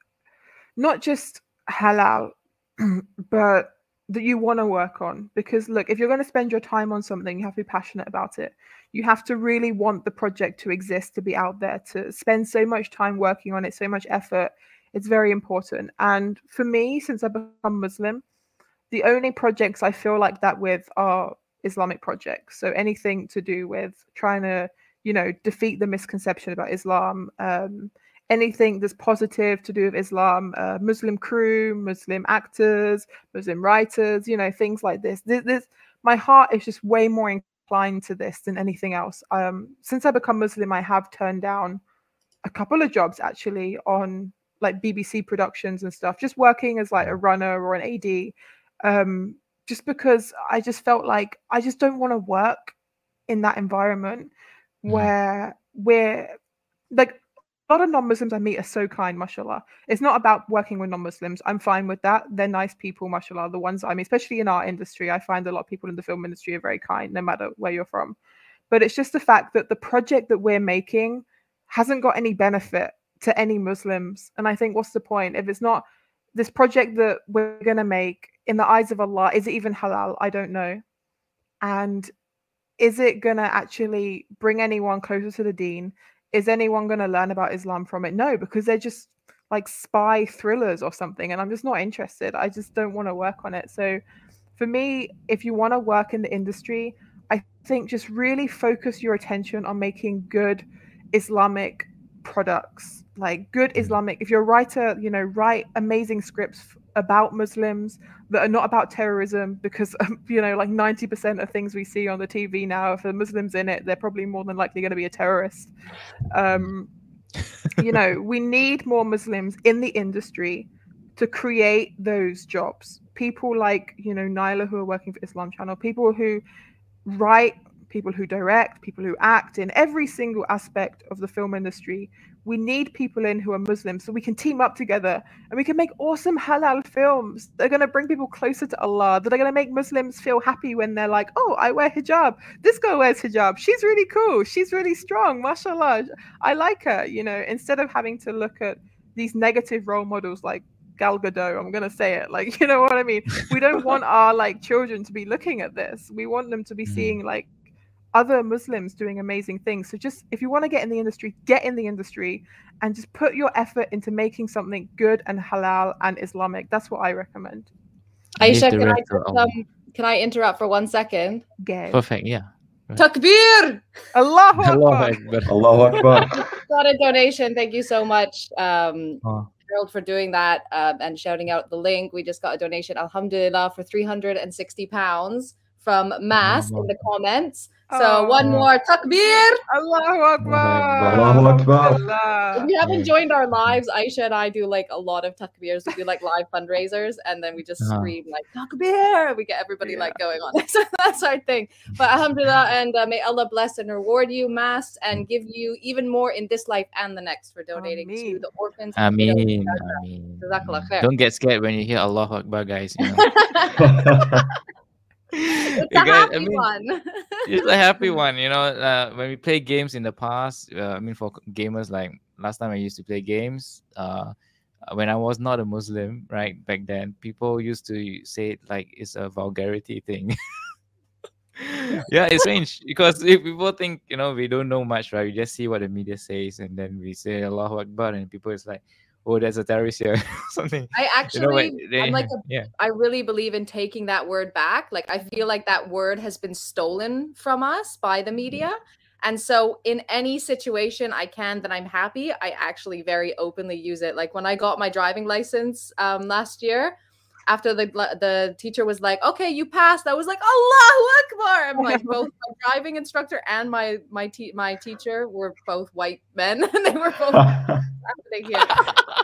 not just halal, but that you want to work on. Because look, if you're going to spend your time on something, you have to be passionate about it. You have to really want the project to exist, to be out there, to spend so much time working on it, so much effort it's very important. And for me, since I've become Muslim, the only projects I feel like that with are Islamic projects. So anything to do with trying to, you know, defeat the misconception about Islam, um, anything that's positive to do with Islam, uh, Muslim crew, Muslim actors, Muslim writers, you know, things like this. This, this. My heart is just way more inclined to this than anything else. Um, since I become Muslim, I have turned down a couple of jobs actually on like BBC productions and stuff, just working as like a runner or an AD, um, just because I just felt like I just don't want to work in that environment mm. where we're like a lot of non-Muslims I meet are so kind, mashallah. It's not about working with non-Muslims. I'm fine with that. They're nice people, mashallah. The ones I mean, especially in our industry, I find a lot of people in the film industry are very kind, no matter where you're from. But it's just the fact that the project that we're making hasn't got any benefit to any Muslims. And I think, what's the point if it's not this project that we're going to make in the eyes of Allah? Is it even halal? I don't know. And is it going to actually bring anyone closer to the deen? Is anyone going to learn about Islam from it? No, because they're just like spy thrillers or something. And I'm just not interested. I just don't want to work on it. So for me, if you want to work in the industry, I think just really focus your attention on making good Islamic products like good mm. islamic if you're a writer you know write amazing scripts about muslims that are not about terrorism because um, you know like 90% of things we see on the tv now if muslim's in it they're probably more than likely going to be a terrorist um, you know we need more muslims in the industry to create those jobs people like you know nyla who are working for islam channel people who write people who direct, people who act in every single aspect of the film industry. We need people in who are Muslims so we can team up together and we can make awesome halal films that are going to bring people closer to Allah, that are going to make Muslims feel happy when they're like, oh, I wear hijab. This girl wears hijab. She's really cool. She's really strong. MashaAllah. I like her. You know, instead of having to look at these negative role models like Gal Gadot. I'm gonna say it, like you know what I mean. We don't want our like children to be looking at this. We want them to be mm. seeing like other Muslims doing amazing things. So just if you want to get in the industry, get in the industry and just put your effort into making something good and halal and Islamic. That's what I recommend. Aisha, can I, um, can I interrupt for one second? Gay. Perfect. Yeah. Takbir! Allahu Allahu Akbar. Akbar. Allahu Akbar. Got a donation. Thank you so much, um, Oh. Harold, for doing that um, and shouting out the link. We just got a donation, Alhamdulillah, for 360 pounds from Mass in the comments. So one Oh. more takbir. Allahu Akbar. Allahu Akbar. If you haven't joined our lives, Aisha and I do like a lot of takbirs. We do like live fundraisers, and then we just Uh-huh. scream like takbir. We get everybody Yeah. like going on. so that's our thing. But alhamdulillah, and uh, may Allah bless and reward you, Mass, and give you even more in this life and the next for donating to the orphans. and widows. Ameen. Ameen. Jazakallah Ameen. khair. Don't get scared when you hear Allahu Akbar, guys. You know? it's a guys- I happy mean, one. it's a happy one, you know. Uh, when we play games in the past, uh, I mean, for gamers, like last time I used to play games, uh, when I was not a Muslim, right back then, people used to say it like it's a vulgarity thing. yeah, it's strange because if people think you know we don't know much, right? We just see what the media says, and then we say Allahu Akbar, and people is like, "Oh, there's a terrorist here," something. I You actually, know, what they- I'm like a yeah, I really believe in taking that word back. Like I feel like that word has been stolen from us by the media. And so in any situation I can that I'm happy, I actually very openly use it. Like when I got my driving license um, last year, after the the teacher was like, "Okay, you passed," I was like, "Allahu Akbar!" I'm like, both my driving instructor and my my te- my teacher were both white men, and they were both happening here.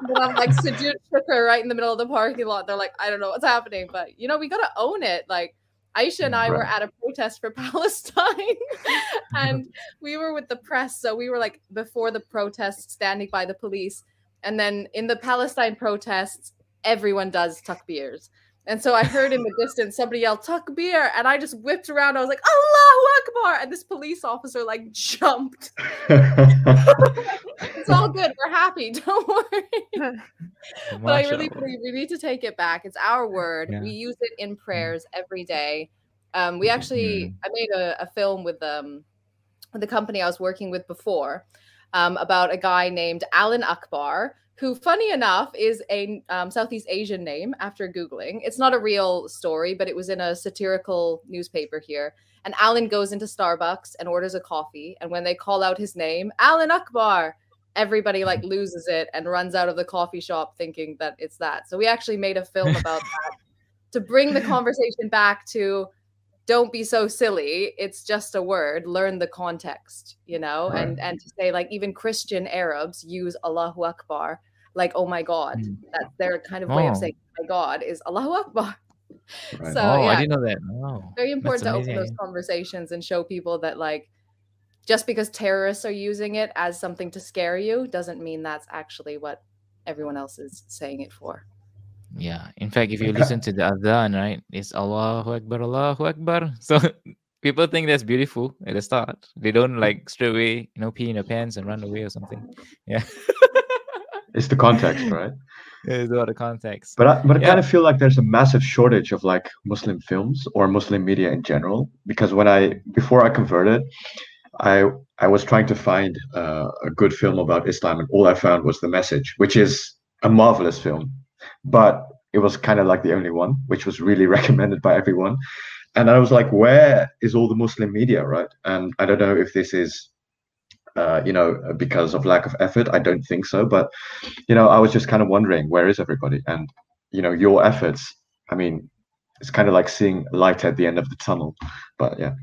but I'm like sajdah shukr right in the middle of the parking lot. They're like, I don't know what's happening, but you know, we gotta own it. Like Aisha and I were at a protest for Palestine, and we were with the press, so we were like before the protest, standing by the police, and then in the Palestine protests, everyone does takbirs. And so I heard in the distance somebody yell takbir, and I just whipped around. I was like, Allahu Akbar! And this police officer like jumped. It's all good. We're happy. Don't worry. But I really believe we need to take it back. It's our word. Yeah. We use it in prayers every day. Um, we actually, I made a, a film with um, with the company I was working with before um, about a guy named Alan Akbar, who, funny enough, is a um, Southeast Asian name after Googling. It's not a real story, but it was in a satirical newspaper here. And Alan goes into Starbucks and orders a coffee. And when they call out his name, Alan Akbar, everybody like loses it and runs out of the coffee shop thinking that it's that. So we actually made a film about that to bring the conversation back to don't be so silly. It's just a word. Learn the context, you know, and and to say like even Christian Arabs use Allahu Akbar, like oh my God. Mm. That's their kind of way of Oh. saying oh my God is Allahu Akbar. Right. So oh, I yeah, didn't know that. Oh, very important to open those conversations and show people that like just because terrorists are using it as something to scare you doesn't mean that's actually what everyone else is saying it for. Yeah. In fact, if you listen to the adhan, right, it's Allahu Akbar, Allahu Akbar. So people think that's beautiful at the start. They don't like straight away, you know, pee in their pants and run away or something. Yeah. It's the context, right? A lot of context. But I, but I Yeah. kind of feel like there's a massive shortage of like Muslim films or Muslim media in general. Because when I before I converted, I I was trying to find uh, a good film about Islam, and all I found was The Message, which is a marvelous film, but it was kind of like the only one, which was really recommended by everyone. And I was like, where is all the Muslim media, right? And I don't know if this is uh, you know, because of lack of effort. I don't think so. But, you know, I was just kind of wondering, where is everybody? And, you know, your efforts, I mean, it's kind of like seeing light at the end of the tunnel. But yeah.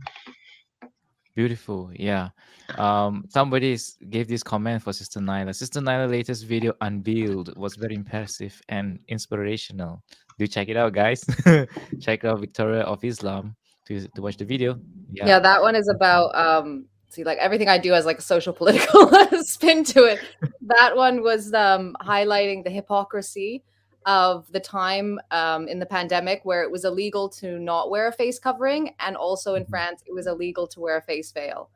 Beautiful. Yeah. Um, somebody gave this comment for Sister Nyla. Sister Nyla latest video unveiled was very impressive and inspirational. Do check it out, guys. check out Victoria of Islam to, to watch the video. Yeah. Yeah. that one is about um see like everything I do has like a social political spin to it. That one was um highlighting the hypocrisy of the time um, in the pandemic where it was illegal to not wear a face covering and also in Mhm. France it was illegal to wear a face veil.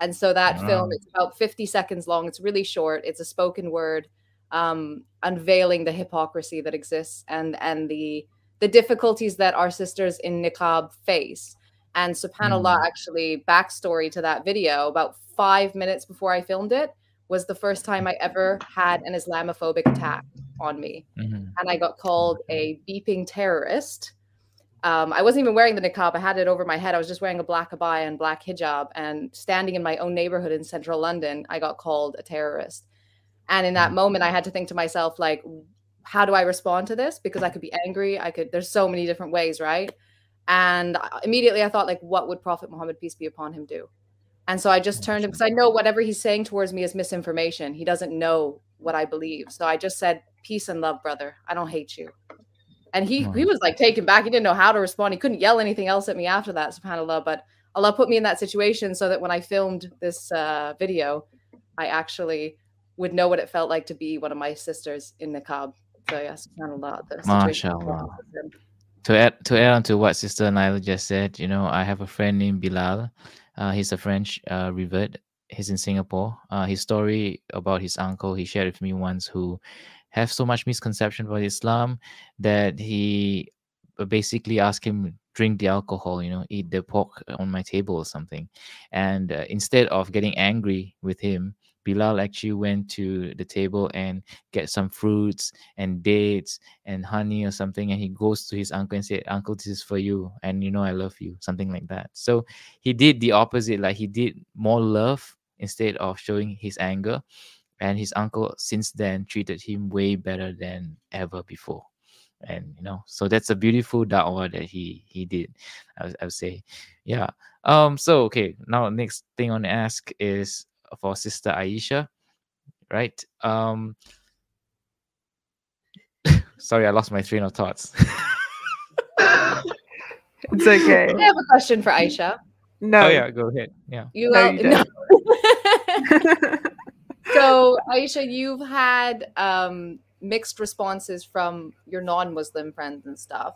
And so that film Wow. is about 50 seconds long. It's really short. It's a spoken word um, unveiling the hypocrisy that exists and and the the difficulties that our sisters in niqab face. And subhanallah, actually, backstory to that video, about five minutes before I filmed it, was the first time I ever had an Islamophobic attack on me. Mhm. And I got called a beeping terrorist um, I wasn't even wearing the niqab. I had it over my head. I was just wearing a black abaya and black hijab. And standing in my own neighborhood in central London, I got called a terrorist. And in that moment, I had to think to myself, like, how do I respond to this? Because I could be angry. I could, there's so many different ways, right? And immediately I thought, like, what would Prophet Muhammad, peace be upon him, do? And so I just turned him because I know whatever he's saying towards me is misinformation. He doesn't know what I believe. So I just said, peace and love, brother. I don't hate you. And he he was like taken back. He didn't know how to respond. He couldn't yell anything else at me after that, subhanAllah. But Allah put me in that situation so that when I filmed this uh, video, I actually would know what it felt like to be one of my sisters in niqab. So yeah, subhanAllah. The MashaAllah. To add to add on to what Sister Nyla just said, you know, I have a friend named Bilal. Uh, he's a French uh, revert. He's in Singapore. Uh, his story about his uncle he shared with me once, who have so much misconception about Islam that he basically asked him drink the alcohol, you know, eat the pork on my table or something. And uh, instead of getting angry with him, Bilal actually went to the table and get some fruits and dates and honey or something. And he goes to his uncle and said, Uncle, this is for you. And you know, I love you, something like that. So he did the opposite. Like he did more love instead of showing his anger and his uncle since then treated him way better than ever before and you know so that's a beautiful da'wah that he he did I, I would say yeah um so okay now next thing i want to ask is for sister aisha right? Um sorry i lost my train of thoughts. It's okay. I have a question for aisha. No. Oh yeah go ahead. Yeah. You, no, you no. so Aisha, you've had um, mixed responses from your non-Muslim friends and stuff.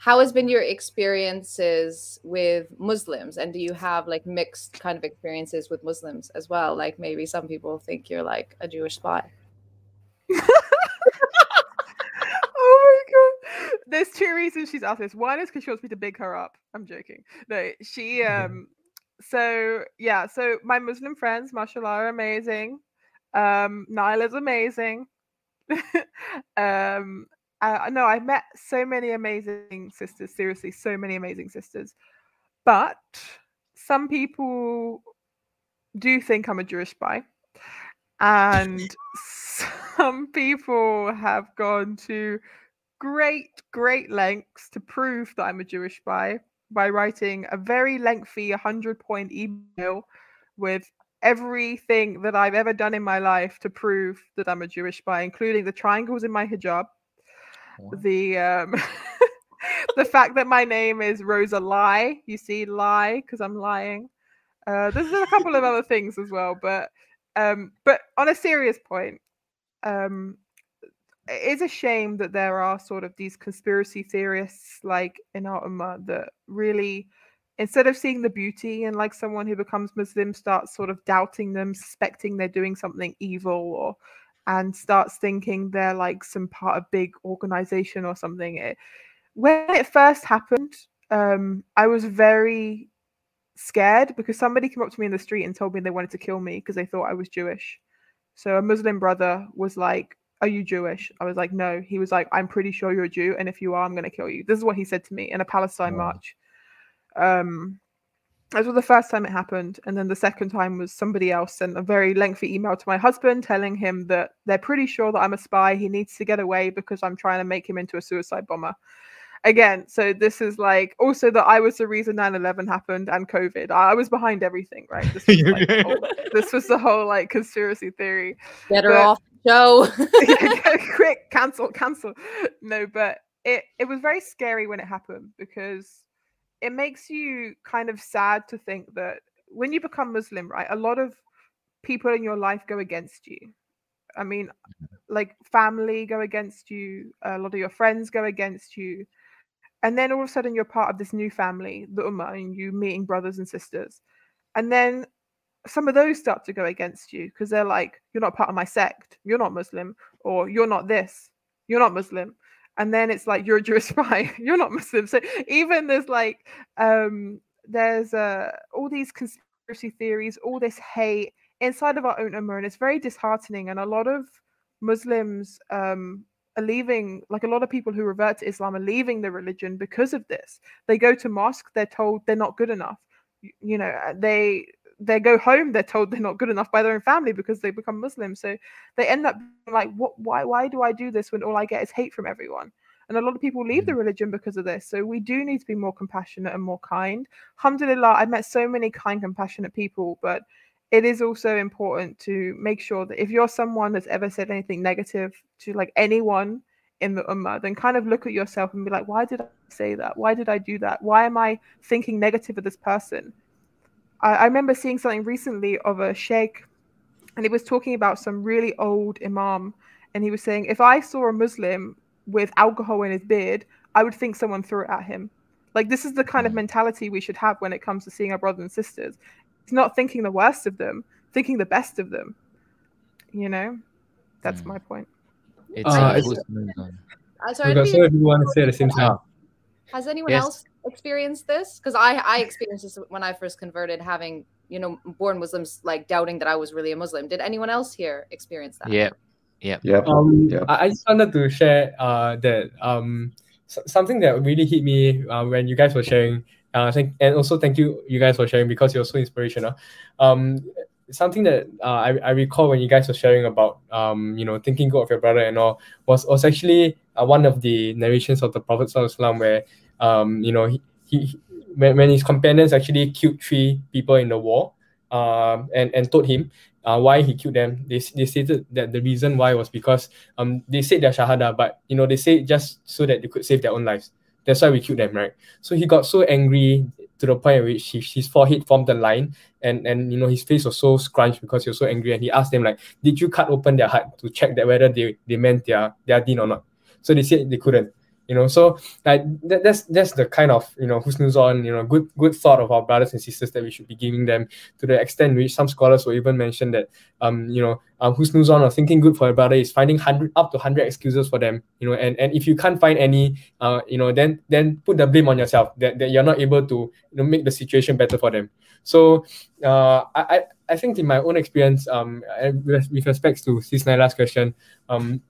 How has been your experiences with Muslims, and do you have like mixed kind of experiences with Muslims as well? Like maybe some people think you're like a Jewish spy. oh my god! There's two reasons she's asked this. One is because she wants me to big her up. I'm joking. No, she um. So yeah, so my Muslim friends, mashallah, are amazing. Um, Nyla's amazing. um, I know I've met so many amazing sisters. Seriously, so many amazing sisters. But some people do think I'm a Jewish spy, and some people have gone to great, great lengths to prove that I'm a Jewish spy by writing a very lengthy 100 point email with everything that I've ever done in my life to prove that I'm a Jewish spy, including the triangles in my hijab. The um, the fact that my name is Rosalie. You see, lie because I'm lying. Uh, there's a couple of other things as well, but um, but on a serious point, um, it is a shame that there are sort of these conspiracy theorists like in ummah that really instead of seeing the beauty and like someone who becomes Muslim starts sort of doubting them, suspecting they're doing something evil or and starts thinking they're like some part of big organization or something. It, when it first happened, um, I was very scared because somebody came up to me in the street and told me they wanted to kill me because they thought I was Jewish. So a Muslim brother was like, Are you Jewish? I was like, No. He was like, I'm pretty sure you're a Jew. And if you are, I'm going to kill you. This is what he said to me in a Palestine march. Um, that was the first time it happened. And then the second time was somebody else sent a very lengthy email to my husband telling him that they're pretty sure that I'm a spy. He needs to get away because I'm trying to make him into a suicide bomber. Again, so this is like also that I was the reason 9 11 happened and COVID. I was behind everything, right? This was, like, whole, this was the whole like conspiracy theory. Better but, off show. quick, cancel, cancel. No, but it, it was very scary when it happened because it makes you kind of sad to think that when you become Muslim, right, a lot of people in your life go against you. I mean, mm-hmm. like family go against you, a lot of your friends go against you. And then all of a sudden you're part of this new family, the Ummah, and you meeting brothers and sisters. And then some of those start to go against you because they're like, you're not part of my sect, you're not Muslim, or you're not this, you're not Muslim and then it's like you're a Jewish spy, you're not Muslim. So even there's like um there's uh all these conspiracy theories, all this hate inside of our own ummah, and it's very disheartening. And a lot of Muslims um are leaving like a lot of people who revert to islam are leaving the religion because of this they go to mosque they're told they're not good enough you know uh, they they go home they're told they're not good enough by their own family because they become muslim so they end up like what why why do i do this when all i get is hate from everyone and a lot of people leave the mm-hmm. religion because of this so we do need to be more compassionate and more kind alhamdulillah i've met so many kind compassionate people but it is also important to make sure that if you're someone that's ever said anything negative to like anyone in the ummah, then kind of look at yourself and be like, why did I say that? Why did I do that? Why am I thinking negative of this person? I, I remember seeing something recently of a sheikh, and he was talking about some really old imam, and he was saying, if I saw a Muslim with alcohol in his beard, I would think someone threw it at him. Like this is the kind of mm. mentality we should have when it comes to seeing our brothers and sisters. It's not thinking the worst of them, thinking the best of them. You know, that's mm. my point. It's uh, it's, uh, sorry, okay, so want to say the same. Has anyone yes. else experienced this? Because I I experienced this when I first converted, having you know born Muslims like doubting that I was really a Muslim. Did anyone else here experience that? Yeah, yeah, yeah. Um, yep. I, I just wanted to share uh that um something that really hit me uh, when you guys were sharing. Uh, thank, and also thank you you guys for sharing because you're so inspirational. Um, something that uh, I, I recall when you guys were sharing about um you know thinking good of your brother and all was was actually uh, one of the narrations of the Prophet Sallallahu where um you know he, he when, when his companions actually killed three people in the war um and and told him uh, why he killed them they, they stated that the reason why was because um they said their shahada but you know they said just so that they could save their own lives that's why we killed them right? So he got so angry to the point at which his, his forehead formed a line and and you know his face was so scrunched because he was so angry and he asked them like did you cut open their heart to check that whether they, they meant their their deen or not? So they said they couldn't you know? So that, that's that's the kind of you know husnul dhan you know good good thought of our brothers and sisters that we should be giving them to the extent which some scholars will even mention that um you know um husnul dhan or thinking good for a brother is finding 100 up to 100 excuses for them you know? And and if you can't find any uh you know then then put the blame on yourself that, that you're not able to you know make the situation better for them. So uh i i think in my own experience um with, with respects to this last question um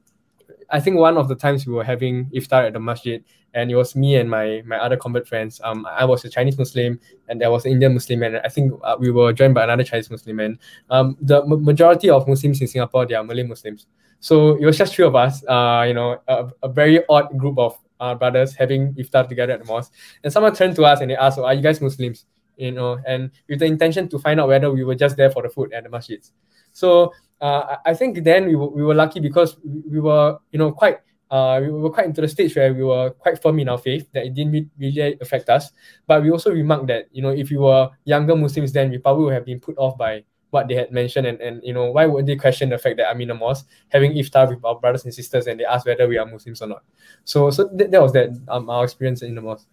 I think one of the times we were having iftar at the masjid, and it was me and my my other convert friends. Um, I was a Chinese Muslim, and there was an Indian Muslim, and I think uh, we were joined by another Chinese Muslim. And um, the majority of Muslims in Singapore they are Malay Muslims. So it was just three of us. Uh, you know, a, a very odd group of uh, brothers having iftar together at the mosque. And someone turned to us and they asked, oh, "Are you guys Muslims?" You know, and with the intention to find out whether we were just there for the food at the masjids. So uh, I think then we we were lucky because we were you know quite uh, we were quite into the stage where we were quite firm in our faith that it didn't really affect us. But we also remarked that you know if we were younger Muslims then we probably would have been put off by what they had mentioned and, and you know why would they question the fact that I'm in a mosque having iftar with our brothers and sisters and they ask whether we are Muslims or not. So so th- that was that um, our experience in the mosque.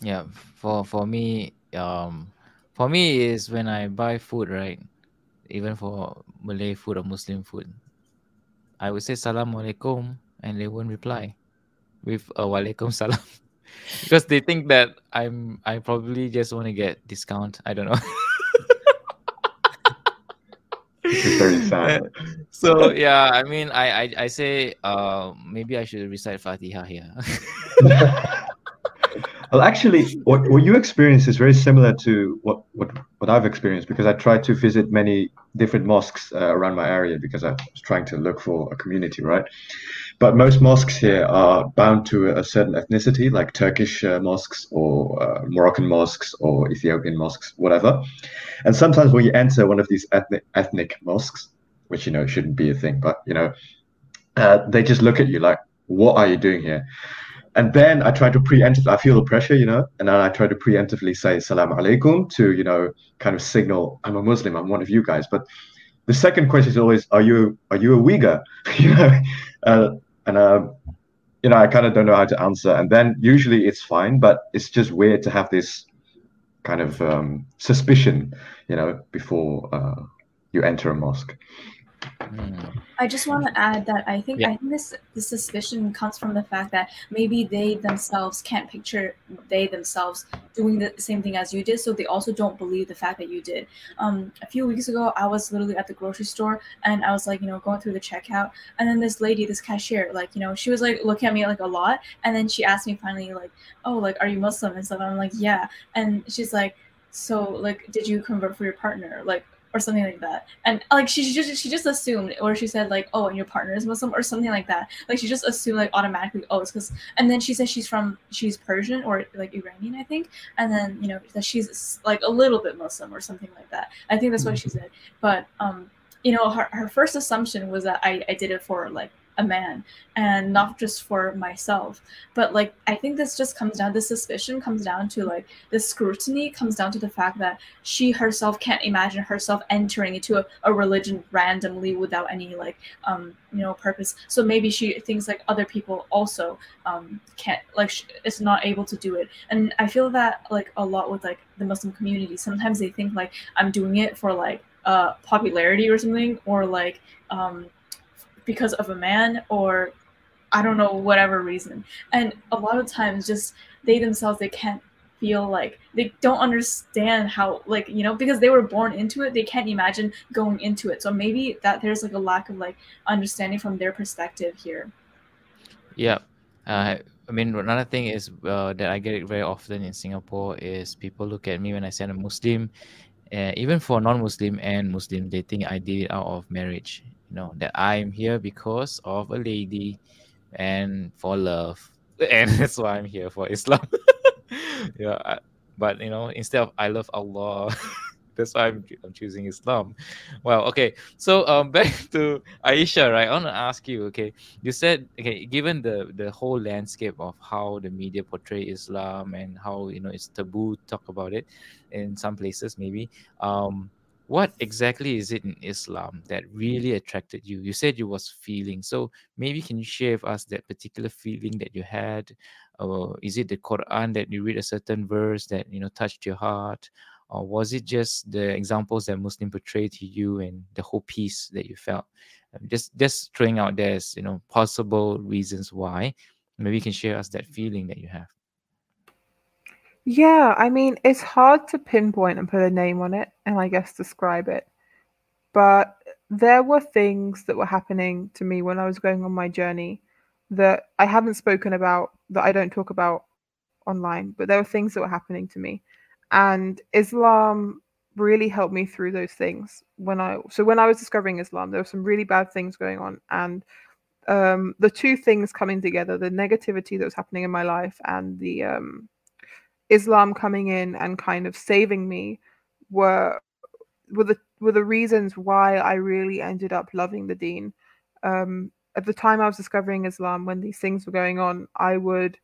Yeah, for for me, um, for me is when I buy food, right? Even for Malay food or Muslim food. I would say Salam Alaikum and they won't reply with a Walaikum Salam. because they think that I'm I probably just want to get discount. I don't know. very sad. So yeah, I mean I I, I say uh maybe I should recite Fatiha here. Well, actually, what, what you experience is very similar to what, what, what I've experienced because I tried to visit many different mosques uh, around my area because I was trying to look for a community, right? But most mosques here are bound to a certain ethnicity, like Turkish uh, mosques or uh, Moroccan mosques or Ethiopian mosques, whatever. And sometimes when you enter one of these ethnic, ethnic mosques, which you know shouldn't be a thing, but you know, uh, they just look at you like, "What are you doing here?" And then I try to preemptively, I feel the pressure, you know, and then I try to preemptively say salam alaikum to, you know, kind of signal I'm a Muslim, I'm one of you guys. But the second question is always, are you are you a Uyghur? you know, uh, and uh, you know, I kind of don't know how to answer. And then usually it's fine, but it's just weird to have this kind of um, suspicion, you know, before uh, you enter a mosque. Mm. I just want to add that I think Yeah. I think this this suspicion comes from the fact that maybe they themselves can't picture they themselves doing the same thing as you did, so they also don't believe the fact that you did. Um, a few weeks ago, I was literally at the grocery store and I was like, you know, going through the checkout, and then this lady, this cashier, like, you know, she was like looking at me like a lot, and then she asked me finally like, oh, like, are you Muslim and stuff? I'm like, yeah, and she's like, so like, did you convert for your partner? Like, or something like that. And like she just she just assumed, or she said like, oh, and your partner is Muslim, or something like that. Like she just assumed like automatically, oh, it's because. And then she said she's from she's Persian or like Iranian, I think. And then you know that she's like a little bit Muslim or something like that. I think that's what she said. But um, you know, her her first assumption was that I I did it for like a man and not just for myself. But like i think this just comes down this suspicion comes down to like the scrutiny comes down to the fact that she herself can't imagine herself entering into a, a religion randomly without any like um you know purpose. So maybe she thinks like other people also um can't like sh- is not able to do it. And i feel that like a lot with like the muslim community. Sometimes they think like i'm doing it for like uh popularity or something or like um because of a man or I don't know whatever reason. And a lot of times just they themselves they can't feel like they don't understand how like you know because they were born into it they can't imagine going into it so maybe that there's like a lack of like understanding from their perspective here Yeah. Uh, I mean, another thing is uh, that I get it very often in Singapore is people look at me when I say I'm Muslim, uh, even for non-Muslim and Muslim, they think I did it out of marriage. Know that I'm here because of a lady, and for love, and that's why I'm here for Islam. yeah, I, but you know, instead of I love Allah, that's why I'm, I'm choosing Islam. Well, okay. So um, back to Aisha, right? I want to ask you. Okay, you said okay, given the the whole landscape of how the media portray Islam and how you know it's taboo to talk about it in some places, maybe. Um, what exactly is it in Islam that really attracted you? You said you was feeling. So maybe can you share with us that particular feeling that you had? Or is it the Quran that you read a certain verse that you know touched your heart? Or was it just the examples that Muslim portrayed to you and the whole peace that you felt? Um, Just just throwing out there you know possible reasons why. Maybe you can share us that feeling that you have. Yeah, I mean, it's hard to pinpoint and put a name on it and I guess describe it. But there were things that were happening to me when I was going on my journey that I haven't spoken about, that I don't talk about online, but there were things that were happening to me. And Islam really helped me through those things when I so when I was discovering Islam, there were some really bad things going on. And um the two things coming together, the negativity that was happening in my life and the um Islam coming in and kind of saving me were were the were the reasons why I really ended up loving the Deen. Um, at the time I was discovering Islam, when these things were going on, I would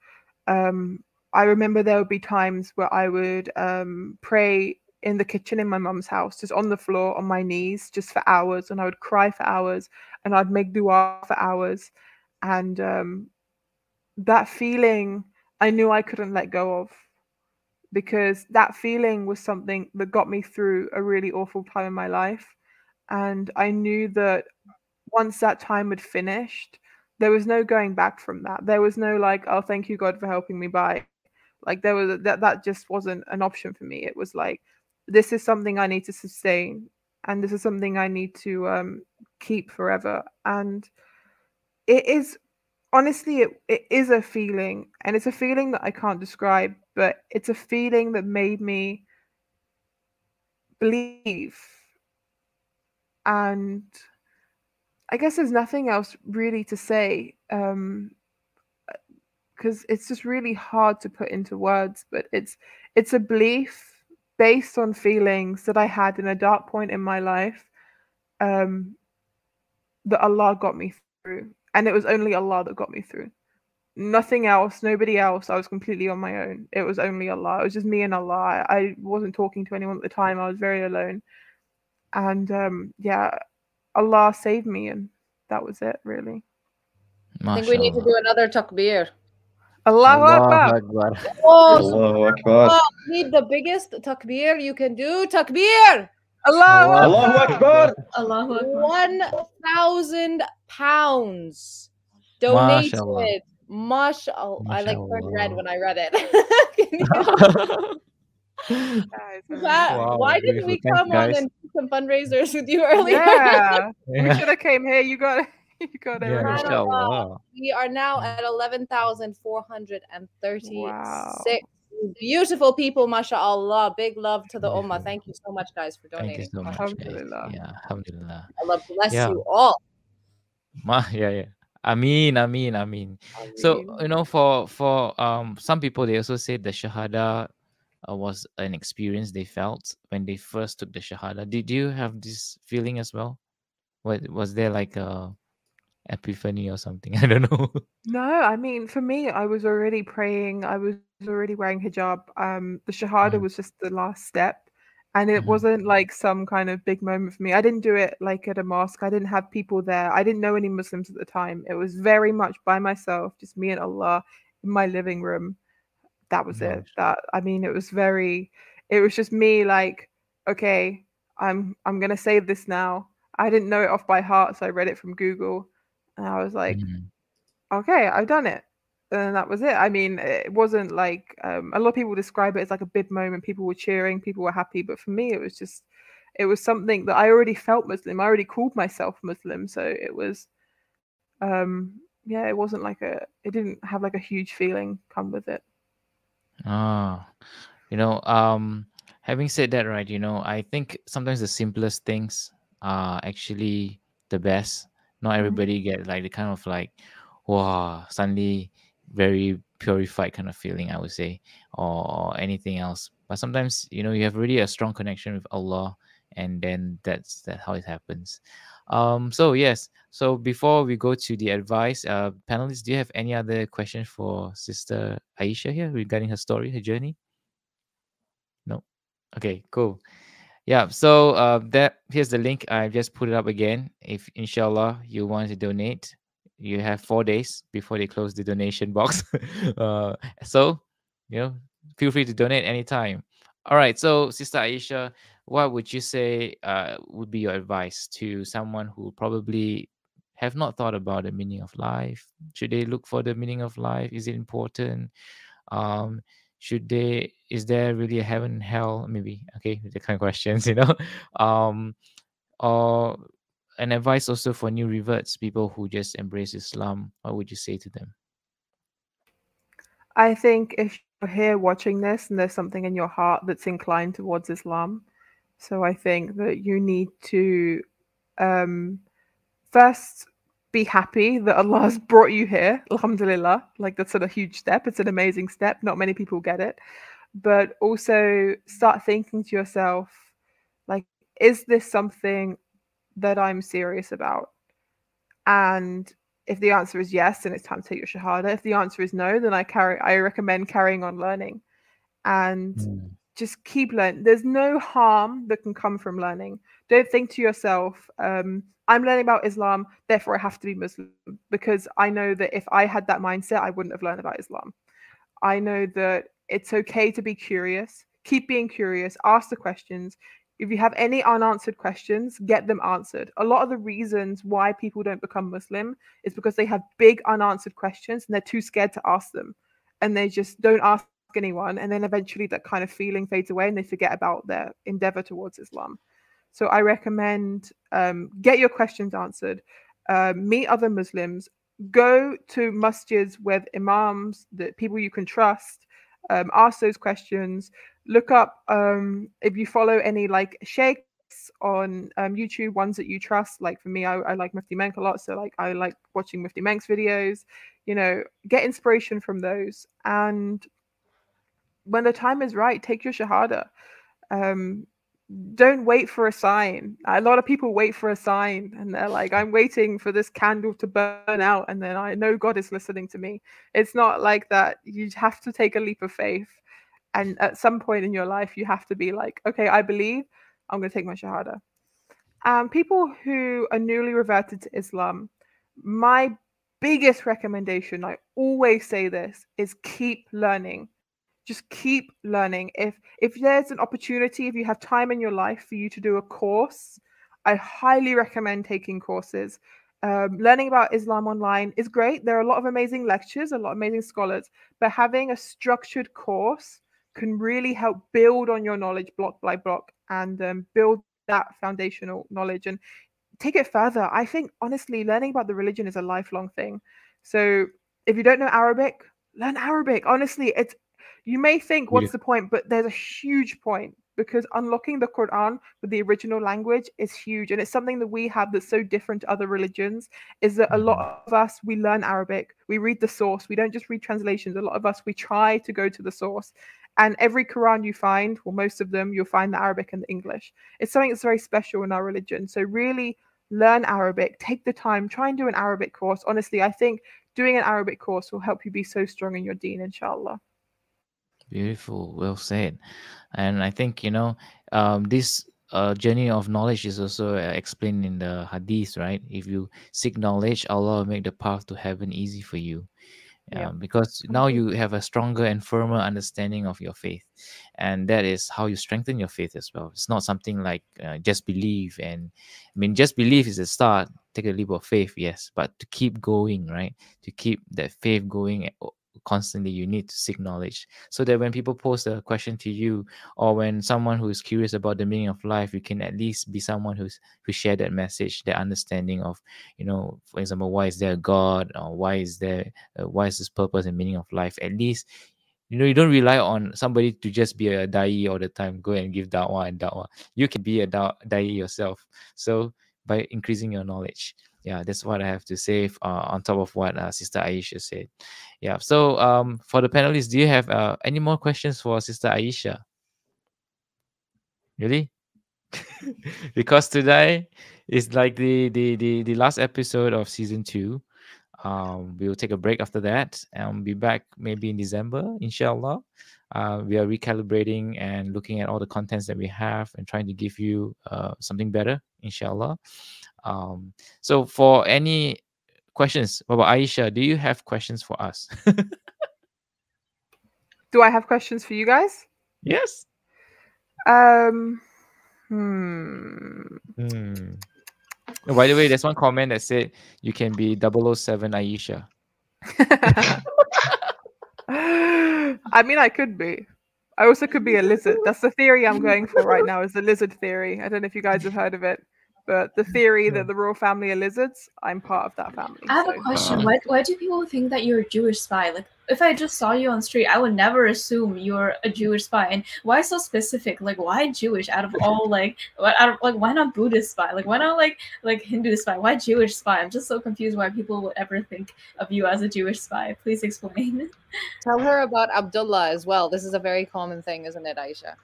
um, I remember there would be times where I would um, pray in the kitchen in my mum's house, just on the floor on my knees, just for hours, and I would cry for hours, and I'd make dua for hours, and um, that feeling I knew I couldn't let go of because that feeling was something that got me through a really awful time in my life. And I knew that once that time had finished, there was no going back from that. There was no like, oh, thank you, God, for helping me by. Like there was that that just wasn't an option for me. It was like, this is something I need to sustain, and this is something I need to um, keep forever. And it is honestly it, it is a feeling and it's a feeling that i can't describe but it's a feeling that made me believe. And i guess there's nothing else really to say um because it's just really hard to put into words but it's it's a belief based on feelings that i had in a dark point in my life um that allah got me through and it was only Allah that got me through. Nothing else, nobody else. I was completely on my own. It was only Allah. It was just me and Allah. I, I wasn't talking to anyone at the time. I was very alone. And um, yeah, Allah saved me, and that was it, really. I think we need to do another takbir. Allahu Akbar. Oh, Allahu Akbar. oh, need the biggest takbir you can do. Takbir! Allah. Allahu Akbar. Allahu Akbar. One thousand pounds donated. Mashallah. I like turned red when I read it. That- Wow, why didn't we beautiful. Thanks, come on and do some fundraisers with you earlier? Yeah, we should have came here. You got you got it. Yeah, right. mashallah. We are now at 11,436 Wow. Beautiful people, mashallah. Big love to the Beautiful. ummah. Thank you so much, guys, for donating. Thank you so much. guys. Alhamdulillah. Yeah, alhamdulillah. Allah bless Yeah. you all. Ma, yeah, yeah. Ameen, Ameen, Ameen. So you know, for for um some people, they also say the shahada uh, was an experience they felt when they first took the shahada. Did you have this feeling as well? Was was there like a epiphany or something? I don't know. No, I mean, for me, I was already praying. I was already wearing hijab. Um, the shahada Mhm. was just the last step, and it Mhm. wasn't like some kind of big moment for me. I didn't do it like at a mosque. I didn't have people there. I didn't know any Muslims at the time. It was very much by myself, just me and Allah in my living room. That was it. That I mean, it was very. It was just me, like, okay, I'm I'm gonna say this now. I didn't know it off by heart, so I read it from Google, and I was like Mhm. okay, I've done it. And that was it. I mean, it wasn't like um, a lot of people describe it as like a big moment. People were cheering, people were happy. But for me, it was just, it was something that I already felt Muslim. I already called myself Muslim. So it was, um, yeah, it wasn't like a, it didn't have like a huge feeling come with it. Ah, you know, um, having said that, right, you know, I think sometimes the simplest things are actually the best. Not everybody get like the kind of like, wow, suddenly very purified kind of feeling, I would say, or anything else. But sometimes, you know, you have really a strong connection with Allah, and then that's that how it happens. Um, so yes, so before we go to the advice, uh, panelists, do you have any other questions for Sister Aisha here regarding her story, her journey? No. Okay, cool. Yeah, so uh, that here's the link. I just put it up again. If inshallah you want to donate, you have four days before they close the donation box. uh, so you know, feel free to donate anytime. All right, so Sister Aisha, what would you say uh, would be your advice to someone who probably have not thought about the meaning of life? Should they look for the meaning of life? Is it important? Um, should they? Is there really a heaven hell? Maybe okay, the kind of questions, you know. Um, or an advice also for new reverts, people who just embrace Islam. What would you say to them? I think if you're here watching this and there's something in your heart that's inclined towards Islam, so I think that you need to um, first be happy that Allah has brought you here. Alhamdulillah. Like that's a huge step. It's an amazing step. Not many people get it. But also start thinking to yourself, like, is this something that I'm serious about? And if the answer is yes, then it's time to take your shahada. If the answer is no, then I carry I recommend carrying on learning. And Mm, just keep learning. There's no harm that can come from learning. Don't think to yourself, um, I'm learning about Islam, therefore I have to be Muslim. Because I know that if I had that mindset, I wouldn't have learned about Islam. I know that it's okay to be curious. Keep being curious. Ask the questions. If you have any unanswered questions, get them answered. A lot of the reasons why people don't become Muslim is because they have big unanswered questions and they're too scared to ask them. And they just don't ask anyone. And then eventually that kind of feeling fades away and they forget about their endeavor towards Islam. So I recommend um, get your questions answered, uh, meet other Muslims, go to masjids with imams, the people you can trust, um, ask those questions. Look up um, if you follow any like sheikhs on um, YouTube, ones that you trust. Like for me, I, I like Mufti Menk a lot, so like I like watching Mufti Menk's videos. You know, get inspiration from those, and when the time is right, take your shahada. Um, don't wait for a sign. A lot of people wait for a sign and they're like, I'm waiting for this candle to burn out and then I know God is listening to me. It's not like that. You have to take a leap of faith. And at some point in your life, you have to be like, okay, I believe I'm going to take my Shahada. Um, people who are newly reverted to Islam, my biggest recommendation, I always say this, is keep learning just keep learning. If if there's an opportunity, if you have time in your life for you to do a course, I highly recommend taking courses. Um, learning about Islam online is great. There are a lot of amazing lectures, a lot of amazing scholars, but having a structured course can really help build on your knowledge block by block and um, build that foundational knowledge and take it further. I think honestly, learning about the religion is a lifelong thing. So if you don't know Arabic, learn Arabic. Honestly, it's you may think what's yeah. the point, but there's a huge point because unlocking the Quran with the original language is huge. And it's something that we have that's so different to other religions is that a lot mm-hmm. of us, we learn Arabic, we read the source, we don't just read translations. A lot of us, we try to go to the source. And every Quran you find, well, most of them, you'll find the Arabic and the English. It's something that's very special in our religion. So really learn Arabic, take the time, try and do an Arabic course. Honestly, I think doing an Arabic course will help you be so strong in your deen, inshallah. Beautiful, well said. And I think, you know, um, this uh, journey of knowledge is also uh, explained in the hadith, right? If you seek knowledge, Allah will make the path to heaven easy for you. Yeah. Um, because now you have a stronger and firmer understanding of your faith, and that is how you strengthen your faith as well. It's not something like uh, just believe, and I mean, just believe is a start. Take a leap of faith, yes, but to keep going, right? To keep that faith going constantly you need to seek knowledge. So that when people pose a question to you or when someone who is curious about the meaning of life you can at least be someone who's who share that message their understanding of you know for example why is there a god or why is there uh, why is this purpose and meaning of life? At least you know you don't rely on somebody to just be a dai all the time go and give da'wah and da'wah. You can be a dai yourself. So by increasing your knowledge yeah that's what i have to say uh, on top of what uh, sister aisha said. Yeah so um for the panelists do you have uh, any more questions for sister aisha really? Because today is like the, the the the last episode of season two. Um we'll take a break after that and be back maybe in december inshallah. Uh, we are recalibrating and looking at all the contents that we have and trying to give you uh, something better inshallah um, so for any questions about Aisha, do you have questions for us? do I have questions for you guys? Yes. Um. Hmm. hmm. Oh, by the way, there's one comment that said you can be 007 Aisha. I mean, I could be. I also could be a lizard. That's the theory I'm going for right now. Is the lizard theory. I don't know if you guys have heard of it. But the theory that the royal family are lizards, I'm part of that family. I have so. a question. Ah. Why, why do people think that you're a Jewish spy? Like, if I just saw you on the street, I would never assume you're a Jewish spy. And why so specific? Like, why Jewish out of all like, out of, like, why not Buddhist spy? Like, why not like like Hindu spy? Why Jewish spy? I'm just so confused why people would ever think of you as a Jewish spy. Please explain. Tell her about Abdullah as well. This is a very common thing, isn't it, Aisha?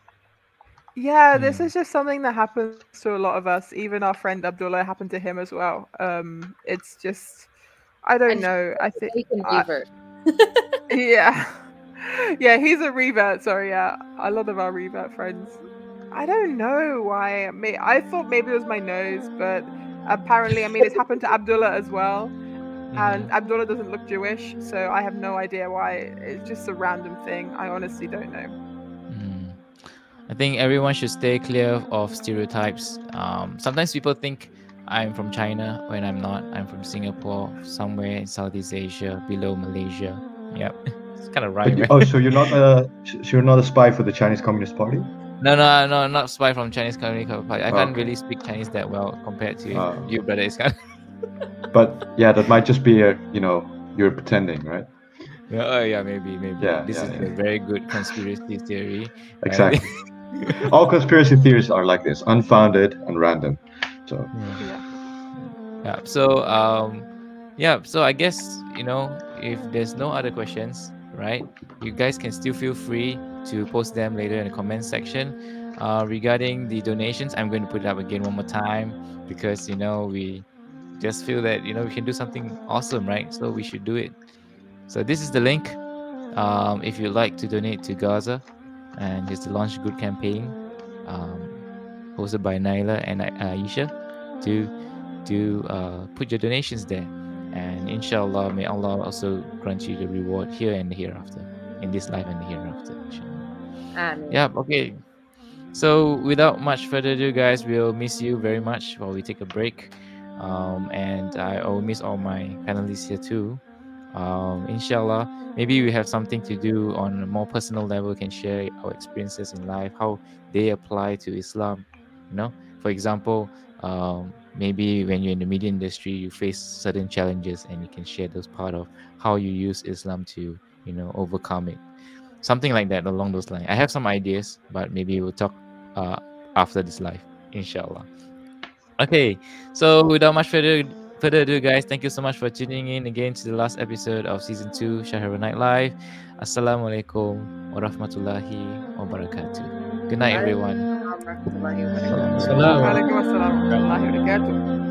Yeah, this mm. is just something that happens to a lot of us. Even our friend Abdullah happened to him as well. Um, it's just, I don't and know. I think. yeah, yeah, he's a revert. Sorry, yeah, a lot of our revert friends. I don't know why. I thought maybe it was my nose, but apparently, I mean, it's happened to Abdullah as well. And mm-hmm. Abdullah doesn't look Jewish, so I have no idea why. It's just a random thing. I honestly don't know. I think everyone should stay clear of stereotypes. Um, sometimes people think I'm from China when I'm not. I'm from Singapore, somewhere in Southeast Asia, below Malaysia. Yep, it's kind of right. right? Oh, so you're not a so you're not a spy for the Chinese Communist Party? No, no, no, not spy from Chinese Communist Party. I can't okay. really speak Chinese that well compared to uh, you, brother. It's kind of... but yeah, that might just be a you know you're pretending, right? Yeah, oh yeah, maybe, maybe. Yeah, this yeah, is yeah. a very good conspiracy theory. Exactly. All conspiracy theories are like this, unfounded and random. So yeah. yeah. So um yeah, so I guess, you know, if there's no other questions, right? You guys can still feel free to post them later in the comment section. Uh, regarding the donations, I'm going to put it up again one more time because you know we just feel that you know we can do something awesome, right? So we should do it. So this is the link. Um, if you'd like to donate to Gaza, and it's the LaunchGood campaign um, hosted by Nyla and Aisha to to uh, put your donations there and inshallah may Allah also grant you the reward here and hereafter in this life and hereafter. Amen. Yeah, okay. So without much further ado, guys, we'll miss you very much while we take a break. Um, and I will miss all my panelists here too. Um, inshallah, maybe we have something to do on a more personal level. We can share our experiences in life, how they apply to Islam. You know, for example, um, maybe when you're in the media industry, you face certain challenges, and you can share those part of how you use Islam to, you know, overcome it. Something like that along those lines. I have some ideas, but maybe we'll talk uh, after this live, inshallah. Okay, so without much further further ado, guys, thank you so much for tuning in again to the last episode of season two, Shahara Night Live. Assalamualaikum warahmatullahi wabarakatuh. Good night, everyone. Salam. Waalaikumsalam warahmatullahi wabarakatuh.